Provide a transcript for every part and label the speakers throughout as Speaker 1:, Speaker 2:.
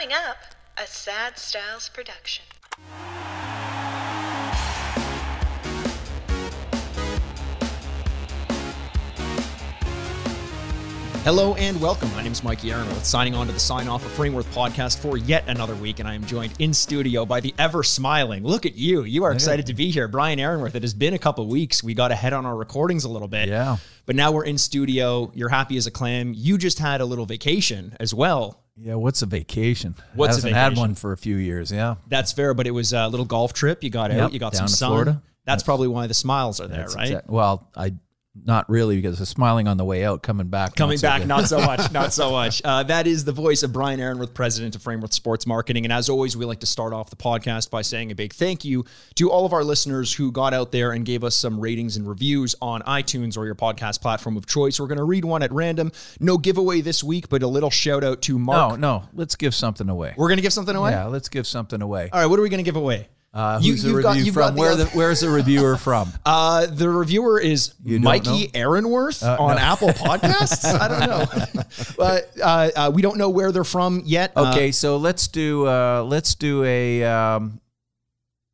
Speaker 1: Coming up, a Sad Styles production.
Speaker 2: Hello and welcome. My name is Mikey Aaronworth, signing on to the Sign Off of Frameworth podcast for yet another week, and I am joined in studio by the ever smiling. Look at you. You are excited to be here. Brian Aaronworth, it has been a couple weeks. We got ahead on our recordings a little bit.
Speaker 3: Yeah.
Speaker 2: But now we're in studio. You're happy as a clam. You just had a little vacation as well.
Speaker 3: Yeah, what's a vacation?
Speaker 2: What's a
Speaker 3: Hasn't had
Speaker 2: vacation?
Speaker 3: one for a few years. Yeah,
Speaker 2: That's fair, but it was a little golf trip. You got out,
Speaker 3: Yep,
Speaker 2: you got some sun.
Speaker 3: Florida.
Speaker 2: That's probably why the smiles are there, right?
Speaker 3: exact- well, I not really because was smiling on the way out, coming back.
Speaker 2: Coming
Speaker 3: not so
Speaker 2: back, not so much, not so much. Uh, that is the voice of Brian Aaronworth, president of Frameworth Sports Marketing. And as always, we like to start off the podcast by saying a big thank you to all of our listeners who got out there and gave us some ratings and reviews on iTunes or your podcast platform of choice. We're going to read one at random. No giveaway this week, but a little shout out to Mark.
Speaker 3: No, no. Let's give something away.
Speaker 2: We're going to give something away.
Speaker 3: Yeah, let's give something away.
Speaker 2: All right, what are we going to give away?
Speaker 3: Uh,
Speaker 2: You-
Speaker 3: who's the
Speaker 2: you've got-
Speaker 3: review
Speaker 2: got
Speaker 3: from?
Speaker 2: the
Speaker 3: Where the where's the reviewer from?
Speaker 2: Uh, the reviewer is Mikey
Speaker 3: know?
Speaker 2: Aaronworth on
Speaker 3: no.
Speaker 2: Apple Podcasts. I don't know, but uh, uh, we don't know where they're from yet. Uh,
Speaker 3: Okay, so let's do uh, let's do a um,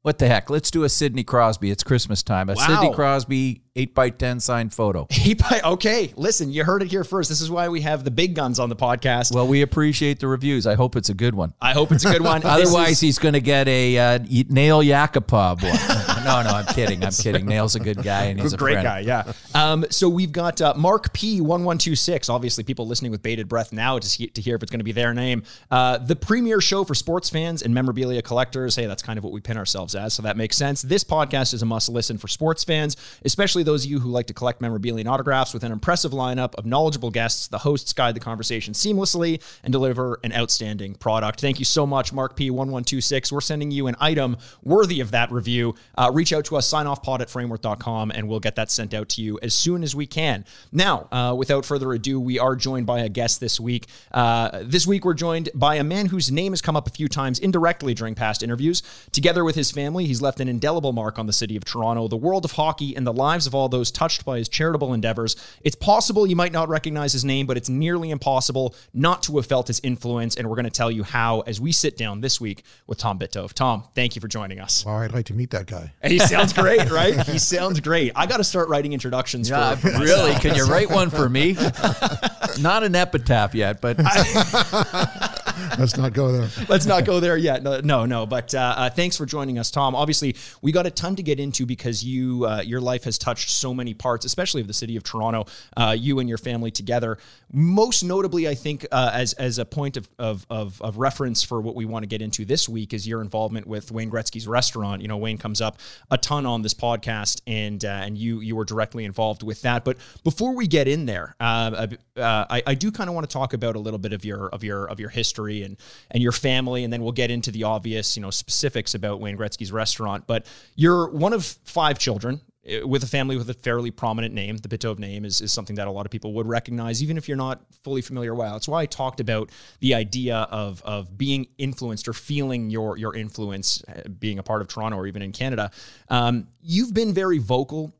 Speaker 3: what the heck? Let's do a Sidney Crosby. It's Christmas time. A
Speaker 2: Wow.
Speaker 3: Sidney Crosby eight by ten signed photo.
Speaker 2: He by okay. Listen, you heard it here first. This is why we have the big guns on the podcast.
Speaker 3: Well, we appreciate the reviews. I hope it's a good one.
Speaker 2: I hope it's a good one.
Speaker 3: Otherwise,
Speaker 2: is-
Speaker 3: he's going to get a uh, Nail Yakupov one. no, no, I'm kidding. I'm kidding. Nail's a good guy and he's a
Speaker 2: great
Speaker 3: friend.
Speaker 2: guy. Yeah. Um, so we've got uh, Mark P one one two six. Obviously, people listening with bated breath now to see, to hear if it's going to be their name. Uh, the premier show for sports fans and memorabilia collectors. Hey, that's kind of what we pin ourselves as, so that makes sense. This podcast is a must listen for sports fans, especially those of you who like to collect memorabilia and autographs. With an impressive lineup of knowledgeable guests, the hosts guide the conversation seamlessly and deliver an outstanding product. Thank you so much, Mark P one one two six. We're sending you an item worthy of that review. Uh, reach out to us, signoffpod at frameworth.com, and we'll get that sent out to you as soon as we can. Now, uh, without further ado, we are joined by a guest this week. Uh, this week, we're joined by a man whose name has come up a few times indirectly during past interviews. Together with his family, he's left an indelible mark on the city of Toronto, the world of hockey, and the lives of all those touched by his charitable endeavors. It's possible you might not recognize his name, but it's nearly impossible not to have felt his influence. And we're going to tell you how as we sit down this week with Tom Bitove. Tom, thank you for joining us.
Speaker 4: Well, I'd like to meet that guy.
Speaker 2: He sounds great, right? He sounds great. I got to start writing introductions
Speaker 3: Yeah,
Speaker 2: for, for
Speaker 3: really? Can you write one for me? Not an epitaph yet, but
Speaker 4: Let's not go there.
Speaker 2: Let's not go there yet. No, no. no. But uh, uh, thanks for joining us, Tom. Obviously, we got a ton to get into because you, uh, your life has touched so many parts, especially of the city of Toronto. Uh, you and your family together. Most notably, I think, uh, as as a point of, of of of reference for what we want to get into this week is your involvement with Wayne Gretzky's restaurant. You know, Wayne comes up a ton on this podcast, and uh, and you you were directly involved with that. But before we get in there, I, I do kind of want to talk about a little bit of your of your of your history and and your family, and then we'll get into the obvious, you know, specifics about Wayne Gretzky's restaurant. But you're one of five children eh, with a family with a fairly prominent name. The Bitove name is, is something that a lot of people would recognize, even if you're not fully familiar. Wow, that's why I talked about the idea of of being influenced or feeling your your influence, eh, being a part of Toronto or even in Canada. Um, you've been very vocal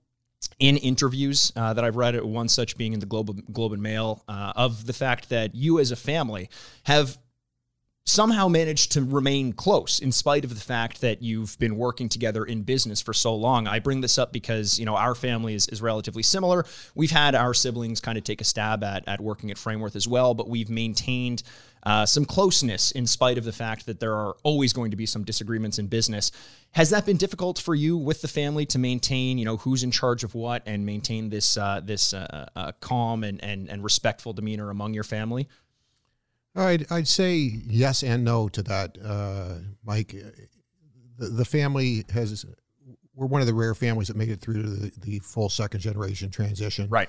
Speaker 2: in interviews uh, that I've read, one such being in the Globe, Globe and Mail, uh, of the fact that you as a family have somehow managed to remain close in spite of the fact that you've been working together in business for so long. I bring this up because, you know, our family is, is relatively similar. We've had our siblings kind of take a stab at, at working at Frameworth as well, but we've maintained uh, some closeness in spite of the fact that there are always going to be some disagreements in business. Has that been difficult for you with the family to maintain, you know, who's in charge of what and maintain this uh, this uh, uh, calm and, and and respectful demeanor among your family?
Speaker 4: I'd, I'd say yes and no to that, uh, Mike. The, the family has, we're one of the rare families that made it through the, the full second generation transition.
Speaker 2: Right.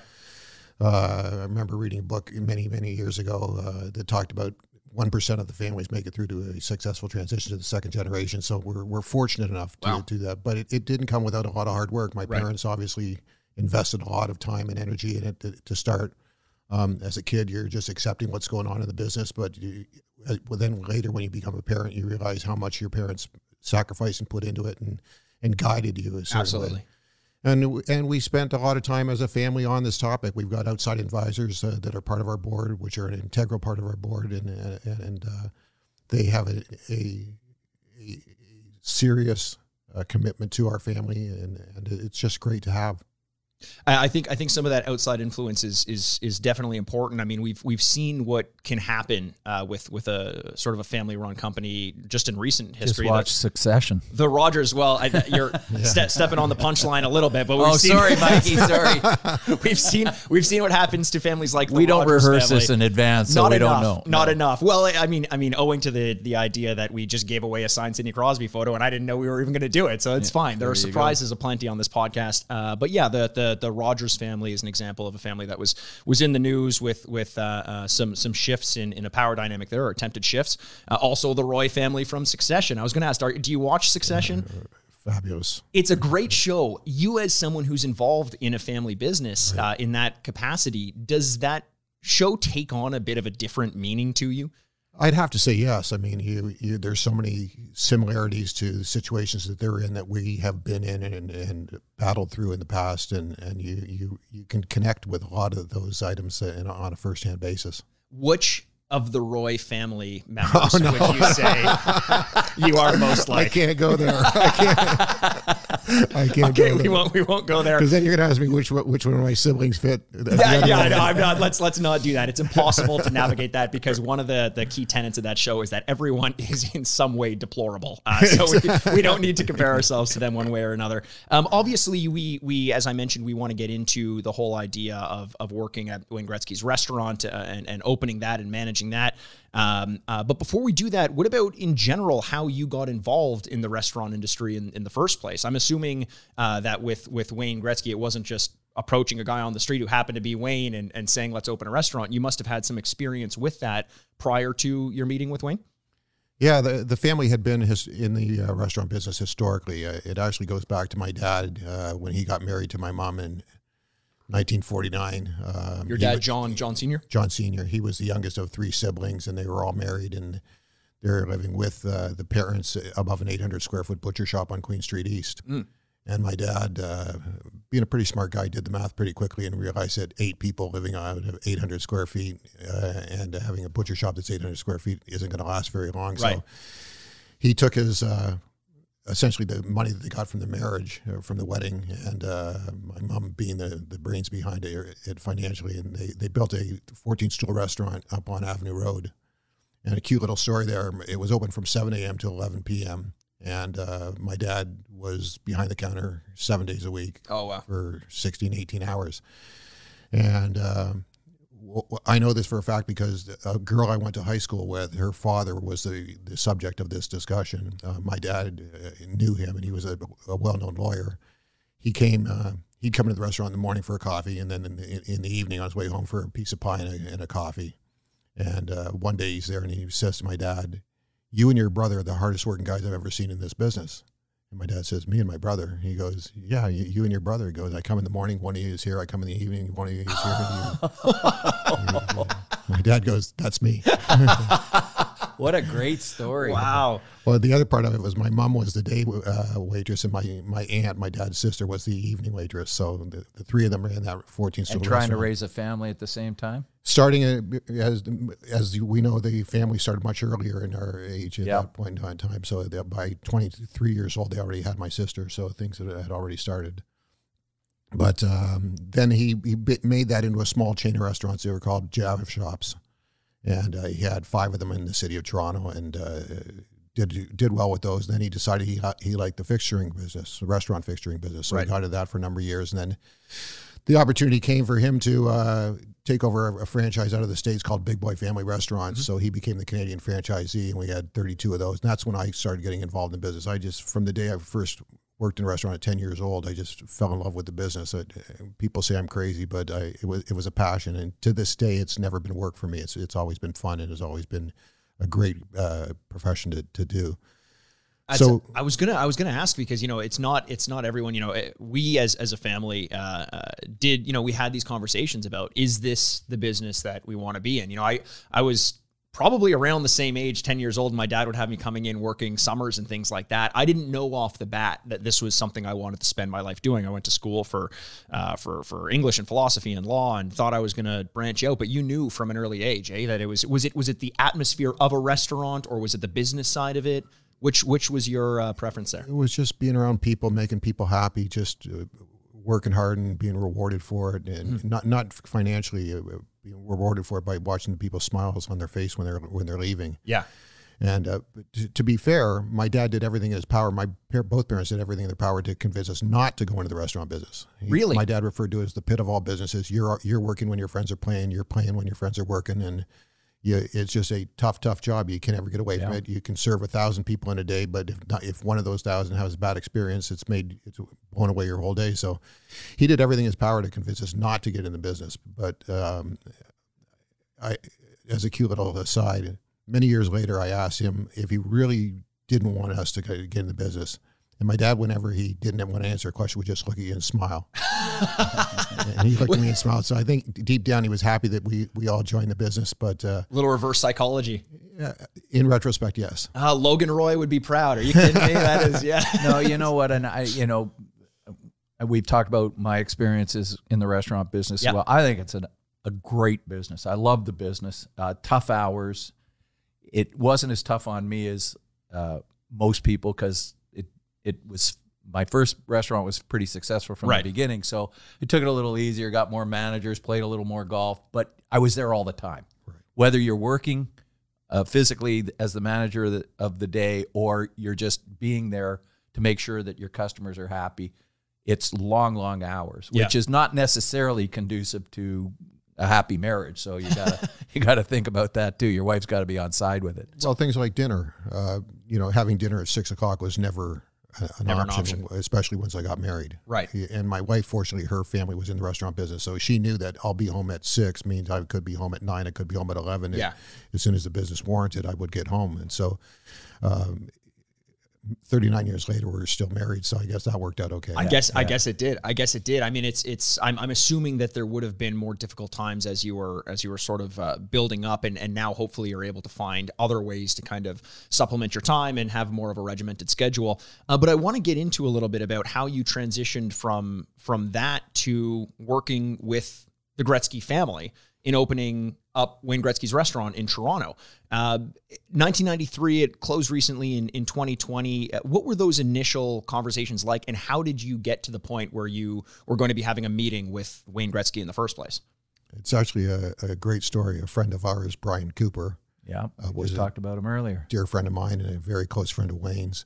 Speaker 4: Uh, I remember reading a book many, many years ago uh, that talked about 1% of the families make it through to a successful transition to the second generation. So we're, we're fortunate enough to
Speaker 2: Wow.
Speaker 4: do that. But it, it didn't come without a lot of hard work. My
Speaker 2: Right.
Speaker 4: parents obviously invested a lot of time and energy in it to, to start. Um, as a kid, you're just accepting what's going on in the business. But you, uh, well, then later, when you become a parent, you realize how much your parents sacrificed and put into it and, and guided you. A certain way.
Speaker 2: Absolutely.
Speaker 4: And and we spent a lot of time as a family on this topic. We've got outside advisors uh, that are part of our board, which are an integral part of our board, and uh, and uh, they have a, a, a serious uh, commitment to our family, and, and it's just great to have.
Speaker 2: I think I think some of that outside influence is is is definitely important. I mean, we've we've seen what can happen uh, with with a sort of a family run company just in recent
Speaker 3: Just
Speaker 2: history.
Speaker 3: watch
Speaker 2: The,
Speaker 3: Succession.
Speaker 2: the Rogers, well, I, you're ste- stepping on the punchline a little bit, but we've
Speaker 3: Oh,
Speaker 2: seen,
Speaker 3: sorry, Mikey. Sorry.
Speaker 2: we've seen we've seen what happens to families like the
Speaker 3: we don't
Speaker 2: Rogers
Speaker 3: rehearse
Speaker 2: family.
Speaker 3: this in advance, so
Speaker 2: not
Speaker 3: we
Speaker 2: enough,
Speaker 3: don't know.
Speaker 2: Not
Speaker 3: No.
Speaker 2: enough. Well, I mean, I mean, owing to the the idea that we just gave away a signed Sidney Crosby photo, and I didn't know we were even going to do it, so it's fine. There are
Speaker 3: there go.
Speaker 2: surprises aplenty on this podcast. Uh, but yeah, the the the Rogers family is an example of a family that was was in the news with with uh, uh, some some shifts in in a power dynamic there, or attempted shifts. Uh, also, the Roy family from Succession. I was going to ask, are, do you watch Succession?
Speaker 4: Fabulous.
Speaker 2: it's a great show. You, as someone who's involved in a family business uh, in that capacity, does that show take on a bit of a different meaning to you?
Speaker 4: I'd have to say yes. I mean, you, you, there's so many similarities to situations that they're in that we have been in and, and battled through in the past, and, and you, you you can connect with a lot of those items uh, in, on a firsthand basis.
Speaker 2: Which of the Roy family members oh, would you say you are most like?
Speaker 4: I can't go there. I can't. I can't
Speaker 2: we won't. We won't go there.
Speaker 4: Because then you're going to ask me which one- which one of my siblings fit.
Speaker 2: Yeah, yeah,
Speaker 4: end.
Speaker 2: no, I'm not. Let's let's not do that. It's impossible to navigate that because one of the the key tenets of that show is that everyone is in some way deplorable. Uh, so we, we don't need to compare ourselves to them one way or another. Um, obviously, we we as I mentioned, we want to get into the whole idea of of working at Wayne Gretzky's restaurant uh, and and opening that and managing that. Um, uh, but before we do that, what about in general how you got involved in the restaurant industry in, in the first place? I'm assuming uh, that with with Wayne Gretzky, it wasn't just approaching a guy on the street who happened to be Wayne and, and saying, let's open a restaurant. You must have had some experience with that prior to your meeting with Wayne.
Speaker 4: Yeah, the the family had been his, in the uh, restaurant business historically. Uh, it actually goes back to my dad uh, when he got married to my mom in 1949. Um,
Speaker 2: Your dad,
Speaker 4: was-
Speaker 2: John, John Sr.
Speaker 4: John Senior. He was the youngest of three siblings, and they were all married, and they're living with uh, the parents above an 800 square foot butcher shop on Queen Street East. And my dad, uh, being a pretty smart guy, did the math pretty quickly and realized that eight people living out of 800 square feet uh, and having a butcher shop that's 800 square feet isn't going to last very long.
Speaker 2: Right.
Speaker 4: So he took his uh, essentially the money that they got from the marriage, uh, from the wedding, and uh, my mom being the, the brains behind it, it financially, and they, they built a 14 stool restaurant up on Avenue Road. And a cute little story there. It was open from 7 a.m. to 11 p.m. And uh, my dad was behind the counter seven days a week
Speaker 2: Oh, wow.
Speaker 4: for 16, 18 hours. And w- w- I know this for a fact because a girl I went to high school with, her father was the, the subject of this discussion. Uh, my dad uh, knew him, and he was a, a well-known lawyer. He came. Uh, he'd come into the restaurant in the morning for a coffee, and then in the, in the evening on his way home for a piece of pie and a, and a coffee. And uh, one day he's there, and he says to my dad, "You and your brother are the hardest working guys I've ever seen in this business." And my dad says, "Me and my brother." He goes, "Yeah, you, you and your brother." He goes, "I come in the morning, one of you is here. I come in the evening, one of you is here." my dad goes, "That's me."
Speaker 3: What a great story.
Speaker 2: Wow.
Speaker 4: Well, the other part of it was my mom was the day uh, waitress, and my my aunt, my dad's sister, was the evening waitress. So the, the three of them ran that 14 stool
Speaker 3: And trying to raise a family at the same time.
Speaker 4: Starting uh, as as we know, the family started much earlier in our age at
Speaker 3: Yeah.
Speaker 4: that point in time. So by 23 years old, they already had my sister. So things had had already started. But um, then he, he made that into a small chain of restaurants. They were called Java shops, and uh, he had five of them in the city of Toronto, and uh, did did well with those. Then he decided he he liked the fixturing business, the restaurant fixturing business. So
Speaker 2: Right.
Speaker 4: he got into that for a number of years, and then the opportunity came for him to uh, take over a, franchise out of the states called Big Boy Family Restaurants. So he became the Canadian franchisee, and we had 32 of those. And that's when I started getting involved in business. I just, from the day I first worked in a restaurant at 10 years old, I just fell in love with the business. I, people say I'm crazy, but I, it was it was a passion, and to this day, it's never been work for me. It's it's always been fun, and has always been a great uh, profession to, to do. So-
Speaker 2: I was gonna I was gonna ask because you know it's not it's not everyone you know eh, we as as a family uh, uh, did you know we had these conversations about is this the business that we want to be in you know I I was probably around the same age, 10 years old, my dad would have me coming in working summers and things like that. I didn't know off the bat that this was something I wanted to spend my life doing. I went to school for uh, for for English and philosophy and law and thought I was going to branch out, but you knew from an early age, eh, that it was was it was it the atmosphere of a restaurant or was it the business side of it? Which which was your uh, preference there?
Speaker 4: It was just being around people, making people happy, just uh, working hard and being rewarded for it, and not not financially uh, being rewarded for it by watching the people's smiles on their face when they're when they're leaving.
Speaker 2: Yeah.
Speaker 4: And uh, to, to be fair, my dad did everything in his power. My both parents did everything in their power to convince us not to go into the restaurant business. He-
Speaker 2: Really?
Speaker 4: my dad referred to it as the pit of all businesses. You're you're working when your friends are playing. You're playing when your friends are working, and you, it's just a tough, tough job. You can never get away from it. You can serve a thousand people in a day, but if not, if one of those thousand has a bad experience, it's made it's blown away your whole day. So, he did everything in his power to convince us not to get in the business. But um, I, as a cute little aside, many years later, I asked him if he really didn't want us to get in the business. And my dad, whenever he didn't want to answer a question, would just look at you and smile. and he looked at me and smiled. So I think deep down he was happy that we we all joined the business. But uh,
Speaker 2: little reverse psychology.
Speaker 4: in retrospect, yes.
Speaker 2: Uh, Logan Roy would be proud. Are you kidding me? That is, yeah.
Speaker 3: no, you know what? And I, you know, we've talked about my experiences in the restaurant business.
Speaker 2: Yeah.
Speaker 3: Well, I think it's an, a great business. I love the business. Uh, tough hours. It wasn't as tough on me as uh, most people because it it was my first restaurant was pretty successful from
Speaker 2: Right.
Speaker 3: the beginning. So it took it a little easier. Got more managers, played a little more golf, but I was there all the time. Whether you're working uh, physically as the manager of the, of the day or you're just being there to make sure that your customers are happy it's long long hours which
Speaker 2: Yeah.
Speaker 3: is not necessarily conducive to a happy marriage so you gotta you gotta think about that too your wife's got to be on side with it
Speaker 4: Well, things like dinner, uh, you know, having dinner at six o'clock was never a- an,
Speaker 2: Never an
Speaker 4: option, especially once I got married.
Speaker 2: Right.
Speaker 4: And my wife, fortunately, her family was in the restaurant business, so she knew that I'll be home at six means I could be home at nine, I could be home at eleven.
Speaker 2: Yeah.
Speaker 4: As soon as the business warranted, I would get home, and so. Um, 39 years later we're still married so i guess that worked out okay
Speaker 2: I guess I guess it did. I guess it did. I mean, it's it's. I'm, I'm assuming that there would have been more difficult times as you were as you were sort of uh, building up, and and now hopefully you're able to find other ways to kind of supplement your time and have more of a regimented schedule. Uh, but I want to get into a little bit about how you transitioned from from that to working with the Gretzky family in opening up Wayne Gretzky's restaurant in Toronto. Uh, 1993, it closed recently in, in 2020. Uh, What were those initial conversations like, and how did you get to the point where you were going to be having a meeting with Wayne Gretzky in the first place?
Speaker 4: it's actually a, a great story a friend of ours brian cooper
Speaker 3: yeah we
Speaker 4: was
Speaker 3: talked about him earlier
Speaker 4: dear friend of mine and a very close friend of Wayne's.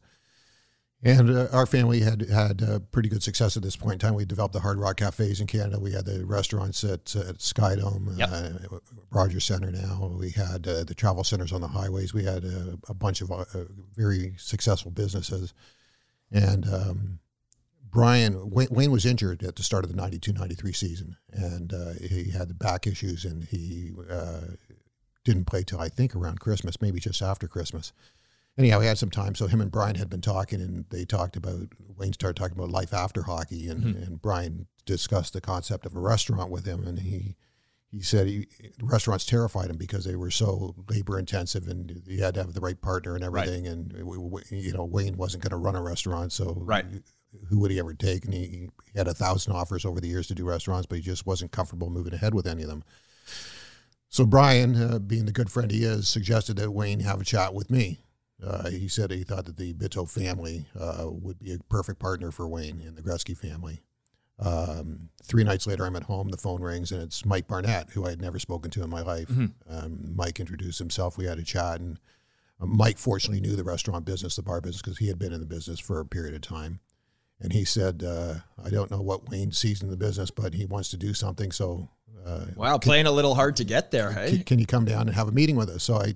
Speaker 4: And uh, our family had had uh, pretty good success at this point in time. We developed the Hard Rock cafes in Canada. We had the restaurants at, at Skydome,
Speaker 2: Yep.
Speaker 4: uh, Rogers Center now. We had uh, the travel centers on the highways. We had uh, a bunch of uh, very successful businesses. And um, Brian, Wayne, Wayne was injured at the start of the 92 93 season, and uh, he had the back issues, and he uh, didn't play till I think around Christmas, maybe just after Christmas. Anyhow, he had some time, so him and Brian had been talking, and they talked about Wayne started talking about life after hockey, and, and Brian discussed the concept of a restaurant with him, and he he said he, restaurants terrified him because they were so labor intensive, and he had to have the right partner and everything, and w- w- you know Wayne wasn't going to run a restaurant, so
Speaker 2: Right.
Speaker 4: who would he ever take? And he, he had a thousand offers over the years to do restaurants, but he just wasn't comfortable moving ahead with any of them. So Brian, uh, being the good friend he is, suggested that Wayne have a chat with me. Uh, he said he thought that the Bitove family uh, would be a perfect partner for Wayne and the Gretzky family. Um, three nights later, I'm at home. The phone rings, and it's Mike Barnett, who I had never spoken to in my life. Um, Mike introduced himself. We had a chat, and uh, Mike fortunately knew the restaurant business, the bar business, because he had been in the business for a period of time. And he said, uh, "I don't know what Wayne sees in the business, but he wants to do something. So uh,
Speaker 2: Wow, playing a little hard to get there, hey?
Speaker 4: can, can you come down and have a meeting with us? So I,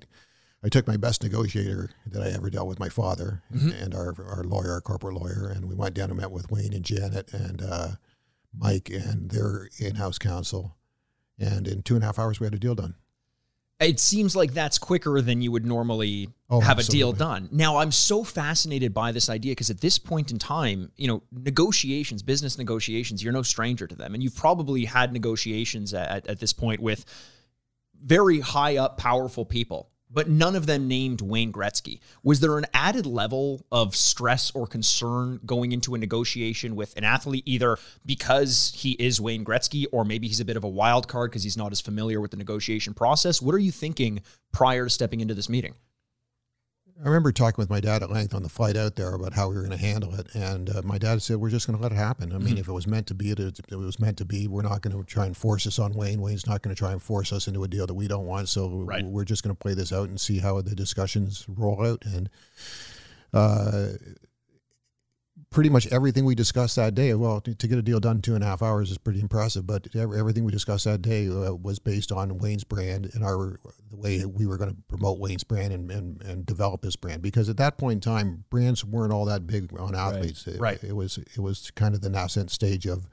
Speaker 4: I took my best negotiator that I ever dealt with, my father and our, our lawyer, our corporate lawyer, and we went down and met with Wayne and Janet and uh, Mike and their in-house counsel. And in two and a half hours, we had a deal done.
Speaker 2: It seems like that's quicker than you would normally
Speaker 4: Oh,
Speaker 2: have a deal done. Now, I'm so fascinated by this idea because at this point in time, you know, negotiations, business negotiations, you're no stranger to them. And you've probably had negotiations at, at this point with very high up, powerful people but none of them named Wayne Gretzky. Was there an added level of stress or concern going into a negotiation with an athlete, either because he is Wayne Gretzky or maybe he's a bit of a wild card because he's not as familiar with the negotiation process? What are you thinking prior to stepping into this meeting?
Speaker 4: I remember talking with my dad at length on the flight out there about how we were going to handle it, and uh, my dad said, "We're just going to let it happen. I mean,
Speaker 2: Mm-hmm.
Speaker 4: if it was meant to be, it, it was meant to be. We're not going to try and force this on Wayne. Wayne's not going to try and force us into a deal that we don't want. So
Speaker 2: Right.
Speaker 4: we're just going to play this out and see how the discussions roll out." And uh, pretty much everything we discussed that day. Well, to, to get a deal done in two and a half hours is pretty impressive. But everything we discussed that day uh, was based on Wayne's brand and our the way we were going to promote Wayne's brand and, and, and develop his brand. Because at that point in time, brands weren't all that big on athletes. It,
Speaker 2: Right.
Speaker 4: It was it was kind of the nascent stage of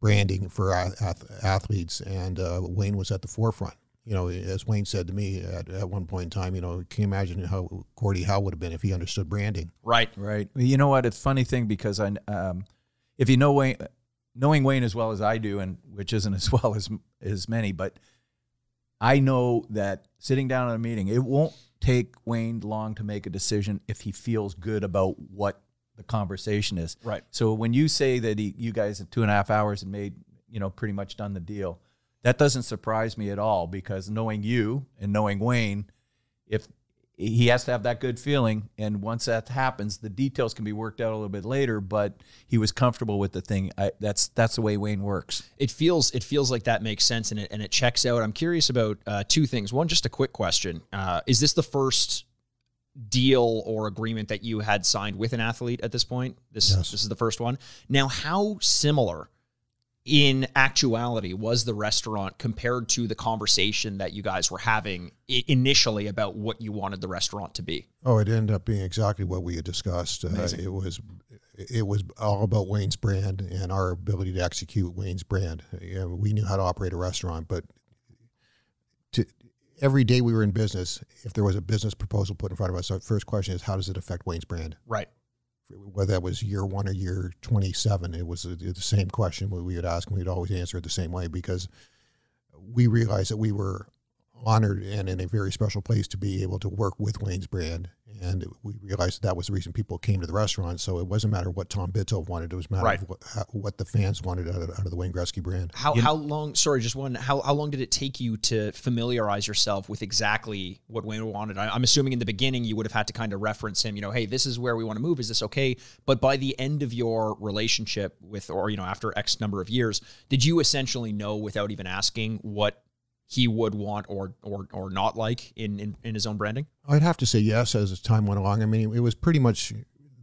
Speaker 4: branding for ath- ath- athletes, and uh, Wayne was at the forefront. You know, as Wayne said to me at, at one point in time, you know, can you imagine how Gordie Howe would have been if he understood branding?
Speaker 2: Right.
Speaker 3: Right. You know what? It's a funny thing because I, um, if you know Wayne, knowing Wayne as well as I do, and which isn't as well as as many, but I know that sitting down at a meeting, it won't take Wayne long to make a decision if he feels good about what the conversation is.
Speaker 2: Right.
Speaker 3: So when you say that he, you guys in two and a half hours and made, you know, pretty much done the deal, that doesn't surprise me at all because knowing you and knowing Wayne, if he has to have that good feeling, and once that happens, the details can be worked out a little bit later. But he was comfortable with the thing. I, that's that's the way Wayne works.
Speaker 2: It feels it feels like that makes sense and it and it checks out. I'm curious about uh, two things. One, just a quick question: uh, Is this the first deal or agreement that you had signed with an athlete at this point? This
Speaker 4: Yes.
Speaker 2: this is the first one. Now, how similar in actuality was the restaurant compared to the conversation that you guys were having i- initially about what you wanted the restaurant to be?
Speaker 4: Oh, it ended up being exactly what we had discussed. Uh, it was it was all about Wayne's brand and our ability to execute Wayne's brand. Yeah, we knew how to operate a restaurant, but to, every day we were in business, if there was a business proposal put in front of us, our first question is how does it affect Wayne's brand?
Speaker 2: Right.
Speaker 4: Whether that was year one or year twenty-seven, it was uh, the the same question we would ask, and we'd always answer it the same way because we realized that we were honored and in a very special place to be able to work with Wayne's brand. And we realized that was the reason people came to the restaurant. So it wasn't a matter of what Tom Bitove wanted; it was a matter
Speaker 2: Right.
Speaker 4: of what, how- what the fans wanted out of, out of the Wayne Gretzky brand.
Speaker 2: How how long? Sorry, just one. How how long did it take you to familiarize yourself with exactly what Wayne wanted? I, I'm assuming in the beginning you would have had to kind of reference him. You know, hey, this is where we want to move. Is this okay? But by the end of your relationship with, or you know, after X number of years, did you essentially know without even asking what he would want or or or not like in in, in his own branding?
Speaker 4: I'd have to say yes as time went along. I mean, it was pretty much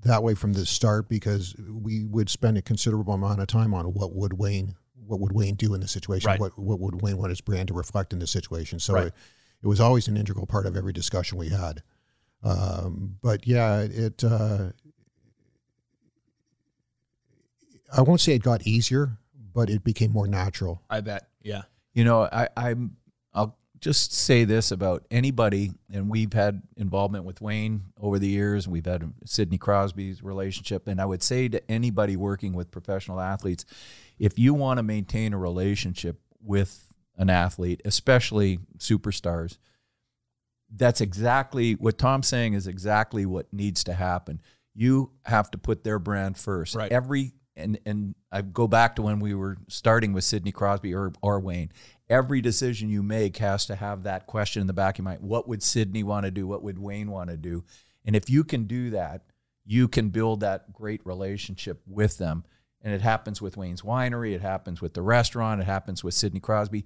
Speaker 4: that way from the start because we would spend a considerable amount of time on what would Wayne what would Wayne do in the situation,
Speaker 2: Right.
Speaker 4: what what would Wayne want his brand to reflect in the situation. So
Speaker 2: Right.
Speaker 4: it, it was always an integral part of every discussion we had. Um, but yeah, it. Uh, I won't say it got easier, but it became more natural.
Speaker 2: I bet. Yeah.
Speaker 3: You know, I, I'm. I'll just say this about anybody, and we've had involvement with Wayne over the years. We've had Sidney Crosby's relationship, and I would say to anybody working with professional athletes, if you want to maintain a relationship with an athlete, especially superstars, that's exactly what Tom's saying is exactly what needs to happen. You have to put their brand first.
Speaker 2: Right.
Speaker 3: Every and and I go back to when we were starting with Sidney Crosby or or Wayne. Every decision you make has to have that question in the back of your mind. What would Sidney want to do? What would Wayne want to do? And if you can do that, you can build that great relationship with them. And it happens with Wayne's Winery, it happens with the restaurant, it happens with Sidney Crosby.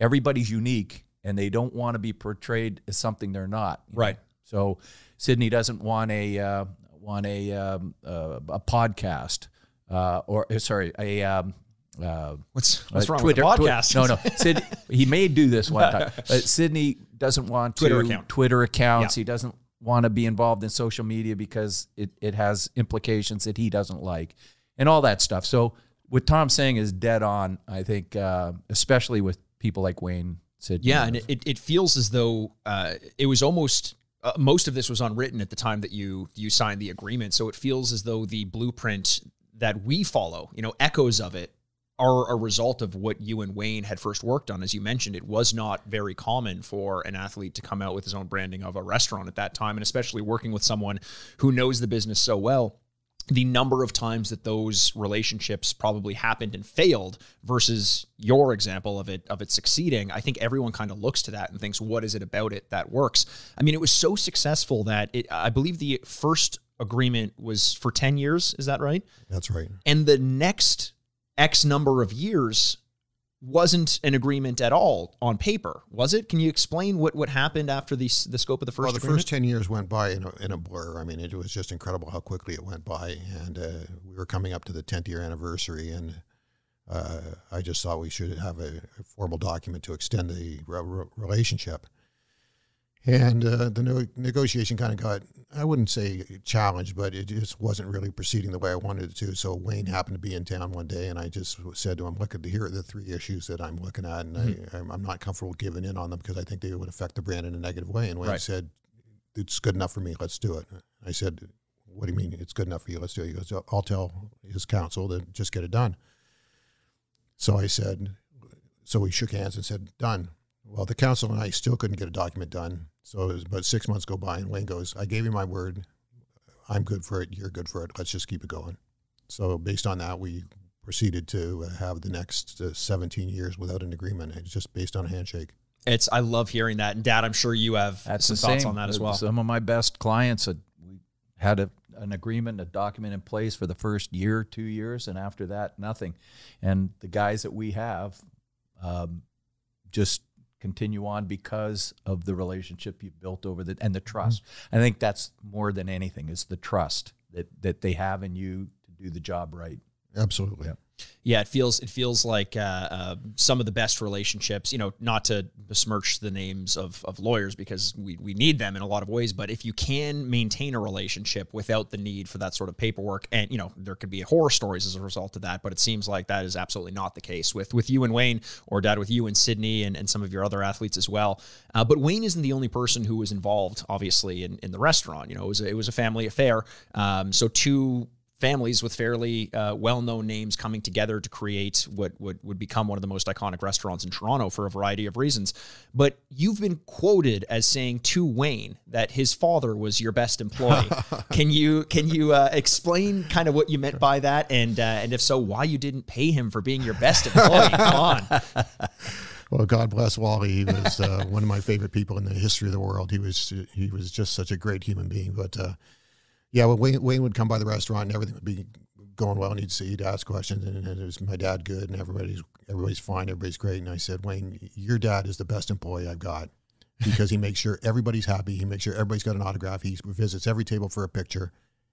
Speaker 3: Everybody's unique and they don't want to be portrayed as something they're not. you know?
Speaker 2: Right.
Speaker 3: So Sidney doesn't want a uh, want a um, uh, a podcast uh, or uh, sorry a um, uh,
Speaker 2: What's what's
Speaker 3: uh,
Speaker 2: wrong
Speaker 3: Twitter,
Speaker 2: with podcast?
Speaker 3: no, no. Sid, he may do this one time, but Sidney doesn't want
Speaker 2: Twitter
Speaker 3: to
Speaker 2: account.
Speaker 3: Twitter accounts.
Speaker 2: Yeah.
Speaker 3: He doesn't want to be involved in social media because it, it has implications that he doesn't like, and all that stuff. So what Tom's saying is dead on. I think, uh, especially with people like Wayne Sidney.
Speaker 2: Yeah, and it, it, it feels as though uh, it was almost uh, most of this was unwritten at the time that you you signed the agreement. So it feels as though the blueprint that we follow, you know, echoes of it are a result of what you and Wayne had first worked on. As you mentioned, it was not very common for an athlete to come out with his own branding of a restaurant at that time, and especially working with someone who knows the business so well the number of times that those relationships probably happened and failed versus your example of it of it succeeding i think everyone kind of looks to that and thinks what is it about it that works i mean it was so successful that it i believe the first agreement was for 10 years is that right
Speaker 4: That's right.
Speaker 2: and the next x number of years wasn't an agreement at all on paper was it can you explain what what happened after the the scope of the first
Speaker 4: Well, the
Speaker 2: agreement
Speaker 4: first 10 years went by in a, in a blur. I mean, it was just incredible how quickly it went by. And uh, we were coming up to the 10th year anniversary, and uh, I just thought we should have a, a formal document to extend the re- re- relationship. And uh, the no- negotiation kind of got, I wouldn't say challenged, but it just wasn't really proceeding the way I wanted it to. So Wayne happened to be in town one day, and I just said to him, "Look, here are the three issues that I'm looking at, and I, I'm I'm not comfortable giving in on them because I think they would affect the brand in a negative way." And Wayne
Speaker 2: Right.
Speaker 4: said, "It's good enough for me. Let's do it." I said, "What do you mean it's good enough for you? Let's do it." He goes, "I'll tell his counsel to just get it done." So I said, so we shook hands and said, done. Well, the counsel and I still couldn't get a document done. So it was about six months go by, and Wayne goes, I gave you my word. I'm good for it. You're good for it. Let's just keep it going. So based on that, we proceeded to uh, have the next uh, 17 years without an agreement. It's just based on a handshake.
Speaker 2: it's i love hearing that and dad i'm sure you have
Speaker 3: That's
Speaker 2: some thoughts
Speaker 3: same.
Speaker 2: on that as well
Speaker 3: Some of my best clients had we had a, an agreement, a document in place for the first year, two years, and after that, nothing. And the guys that we have um, just continue on because of the relationship you've built over the and the mm-hmm. trust. I think that's more than anything is the trust that that they have in you to do the job right.
Speaker 4: Absolutely.
Speaker 2: Yeah, it feels it feels like uh, uh, some of the best relationships. You know, not to besmirch the names of, of lawyers because we, we need them in a lot of ways. But if you can maintain a relationship without the need for that sort of paperwork, and you know, there could be horror stories as a result of that. But it seems like that is absolutely not the case with with you and Wayne, or Dad with you and Sidney, and, and some of your other athletes as well. Uh, but Wayne isn't the only person who was involved, obviously, in, in the restaurant. You know, it was a, it was a family affair. Um, so two families with fairly uh, well-known names coming together to create what would, would become one of the most iconic restaurants in Toronto for a variety of reasons. But you've been quoted as saying to Wayne that his father was your best employee. can you can you uh, explain kind of what you meant by that, and uh, and if so, why you didn't pay him for being your best employee? Come on.
Speaker 4: Well, God bless Wally. He was uh, one of my favorite people in the history of the world. He was he was just such a great human being. But uh, yeah, well, Wayne, Wayne would come by the restaurant and everything would be going well, and he'd say, he'd ask questions, and, and it was my dad good, and everybody's everybody's fine, everybody's great. And I said, Wayne, your dad is the best employee I've got because he makes sure everybody's happy. He makes sure everybody's got an autograph. He visits every table for a picture,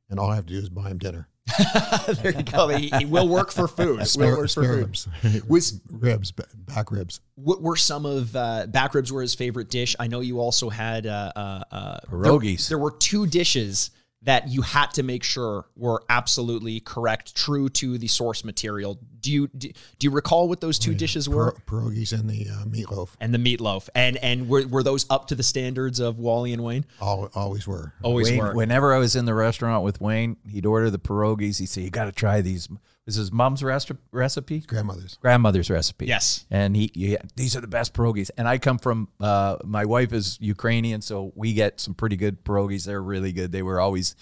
Speaker 4: and all I have to do is buy him dinner.
Speaker 2: there you go. He, he will work for food. Will
Speaker 4: Spare,
Speaker 2: work for
Speaker 4: spare
Speaker 2: food.
Speaker 4: ribs,
Speaker 2: Was
Speaker 4: ribs, back ribs.
Speaker 2: What were some of uh, back ribs were his favorite dish? I know you also had uh, uh, uh,
Speaker 3: Pierogies.
Speaker 2: There, there were two dishes that you had to make sure were absolutely correct, true to the source material. Do you do, do you recall what those two dishes were?
Speaker 4: Pier- pierogies and the uh, meatloaf
Speaker 2: and the meatloaf, and and were, were those up to the standards of Wally and Wayne?
Speaker 4: all, always were.
Speaker 2: Always
Speaker 3: Wayne,
Speaker 2: were.
Speaker 3: Whenever I was in the restaurant with Wayne, he'd order the pierogies. He'd say, "You got to try these." This is mom's rest- recipe,
Speaker 4: Grandmothers.
Speaker 3: grandmother's recipe.
Speaker 2: Yes.
Speaker 3: and he, yeah, these are the best pierogies. And I come from, uh, my wife is Ukrainian, so we get some pretty good pierogies. They're really good. They were always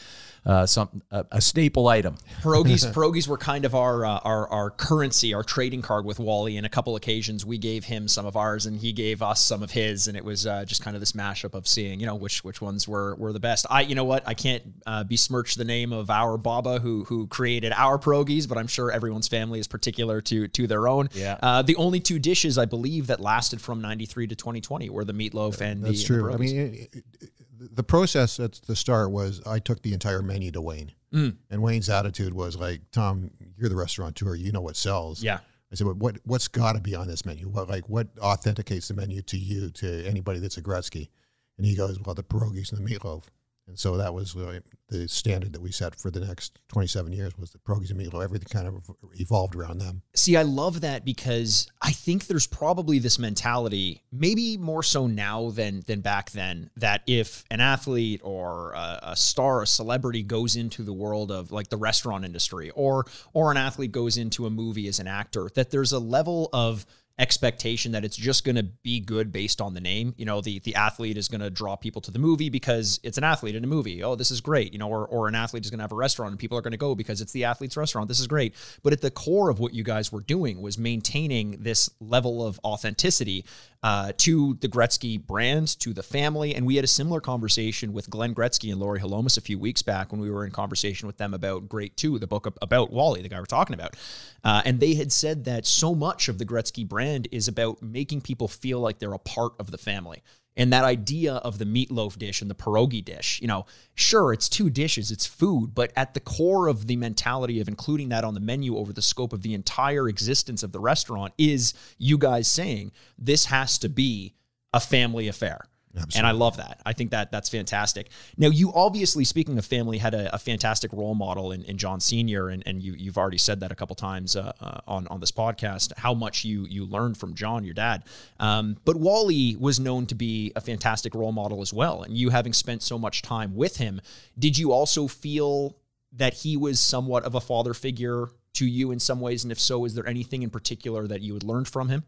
Speaker 3: uh, some a, a staple item.
Speaker 2: Pierogies, pierogies were kind of our, uh, our our currency, our trading card with Wally. And a couple occasions, we gave him some of ours, and he gave us some of his, and it was uh, just kind of this mashup of seeing, you know, which which ones were were the best. I, you know what, I can't uh, besmirch the name of our Baba who who created our pierogies, but I'm sure everyone's family is particular to to their own.
Speaker 3: Yeah.
Speaker 2: Uh, the only two dishes I believe that lasted from '93 to 2020 were the meatloaf and
Speaker 4: That's
Speaker 2: the, and the
Speaker 4: true. I mean, it, it, the process at the start was I took the entire menu to Wayne,
Speaker 2: Mm.
Speaker 4: and Wayne's attitude was like, "Tom, you're the restaurateur. You know what sells."
Speaker 2: yeah.
Speaker 4: I said, "But what what's got to be on this menu? What like what authenticates the menu to you to anybody that's a Gretzky?" And he goes, "Well, the pierogies and the meatloaf." And so that was really the standard that we set for the next 27 years was the pierogies and meatloaf. Everything kind of evolved around them.
Speaker 2: See, I love that because I think there's probably this mentality, maybe more so now than than back then, that if an athlete or a, a star, a celebrity goes into the world of like the restaurant industry, or or an athlete goes into a movie as an actor, that there's a level of expectation that it's just going to be good based on the name. You know, the the athlete is going to draw people to the movie because it's an athlete in a movie. Oh, this is great. You know, or or an athlete is going to have a restaurant and people are going to go because it's the athlete's restaurant. This is great. But at the core of what you guys were doing was maintaining this level of authenticity uh, to the Gretzky brand, to the family. And we had a similar conversation with Glen Gretzky and Laurie Holomis a few weeks back when we were in conversation with them about Great 2, the book about Wally, the guy we're talking about. Uh, and they had said that so much of the Gretzky brand is about making people feel like they're a part of the family. And that idea of the meatloaf dish and the pierogi dish, you know, sure, it's two dishes, it's food, but at the core of the mentality of including that on the menu over the scope of the entire existence of the restaurant is you guys saying this has to be a family affair. Absolutely. And I love that. I think that that's fantastic. Now, you obviously, speaking of family, had a, a fantastic role model in, in John Senior, and, and you you've already said that a couple times uh, uh, on on this podcast. How much you you learned from John, your dad. Um, but Wally was known to be a fantastic role model as well. And you having spent so much time with him, did you also feel that he was somewhat of a father figure to you in some ways? And if so, is there anything in particular that you had learned from him?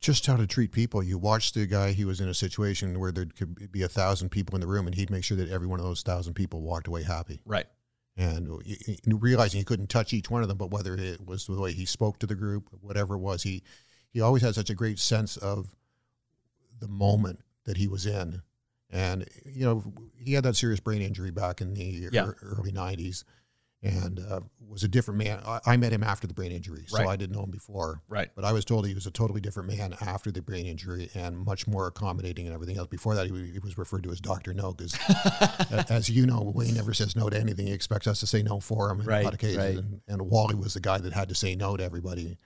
Speaker 4: Just how to treat people. You watch the guy, he was in a situation where there could be a thousand people in the room and he'd make sure that every one of those thousand people walked away happy.
Speaker 2: Right.
Speaker 4: And realizing he couldn't touch each one of them, but whether it was the way he spoke to the group, whatever it was, he, he always had such a great sense of the moment that he was in. And, you know, he had that serious brain injury back in the yeah. early 90s and uh, was a different man. I, I, met him after the brain injury, so right. I didn't know him before.
Speaker 2: Right.
Speaker 4: But I was told he was a totally different man after the brain injury and much more accommodating and everything else. Before that, he, he was referred to as Doctor No because, as you know, Wayne never says no to anything. He expects us to say no for him in right, a lot of cases. Right. And, and Wally was the guy that had to say no to everybody.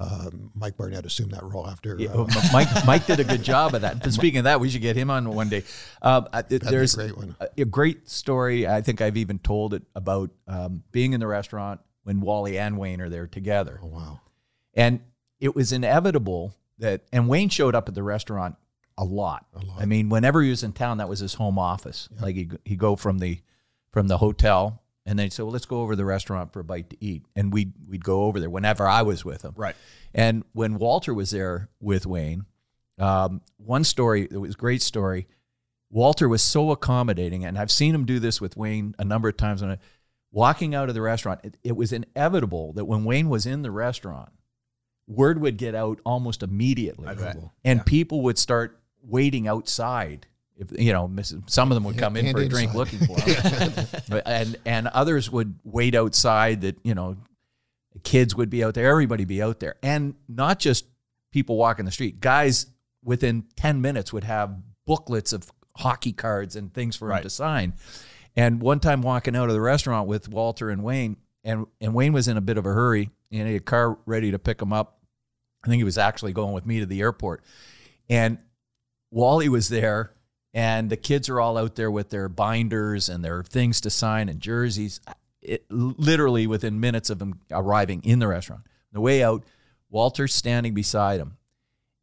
Speaker 4: Um, Mike Barnett assumed that role after.
Speaker 3: Yeah, uh, Mike Mike did a good job of that. speaking of that, we should get him on one day. Um, there's a great, a, a great story. I think I've even told it about um, being in the restaurant when Wally and Wayne are there together.
Speaker 4: Oh wow!
Speaker 3: And it was inevitable that, and Wayne showed up at the restaurant a lot. A lot. I mean, whenever he was in town, that was his home office. Yeah. Like he he go from the from the hotel and they'd say, "Well, let's go over to the restaurant for a bite to eat," and we'd we'd go over there whenever I was with them.
Speaker 2: Right.
Speaker 3: And when Walter was there with Wayne, um, one story it was a great story. Walter was so accommodating, and I've seen him do this with Wayne a number of times. When I, walking out of the restaurant, it, it was inevitable that when Wayne was in the restaurant, word would get out almost immediately, and yeah. people would start waiting outside if you know some of them would come in for a drink looking for him but, and and others would wait outside that you know kids would be out there everybody be out there. And not just people walking the street. Guys within 10 minutes would have booklets of hockey cards and things for right. him to sign. And one time walking out of the restaurant with Walter and Wayne and and Wayne was in a bit of a hurry and he had a car ready to pick him up. I think he was actually going with me to the airport. And Wally was there and the kids are all out there with their binders and their things to sign and jerseys. It, literally within minutes of them arriving in the restaurant. The way out, Walter's standing beside him,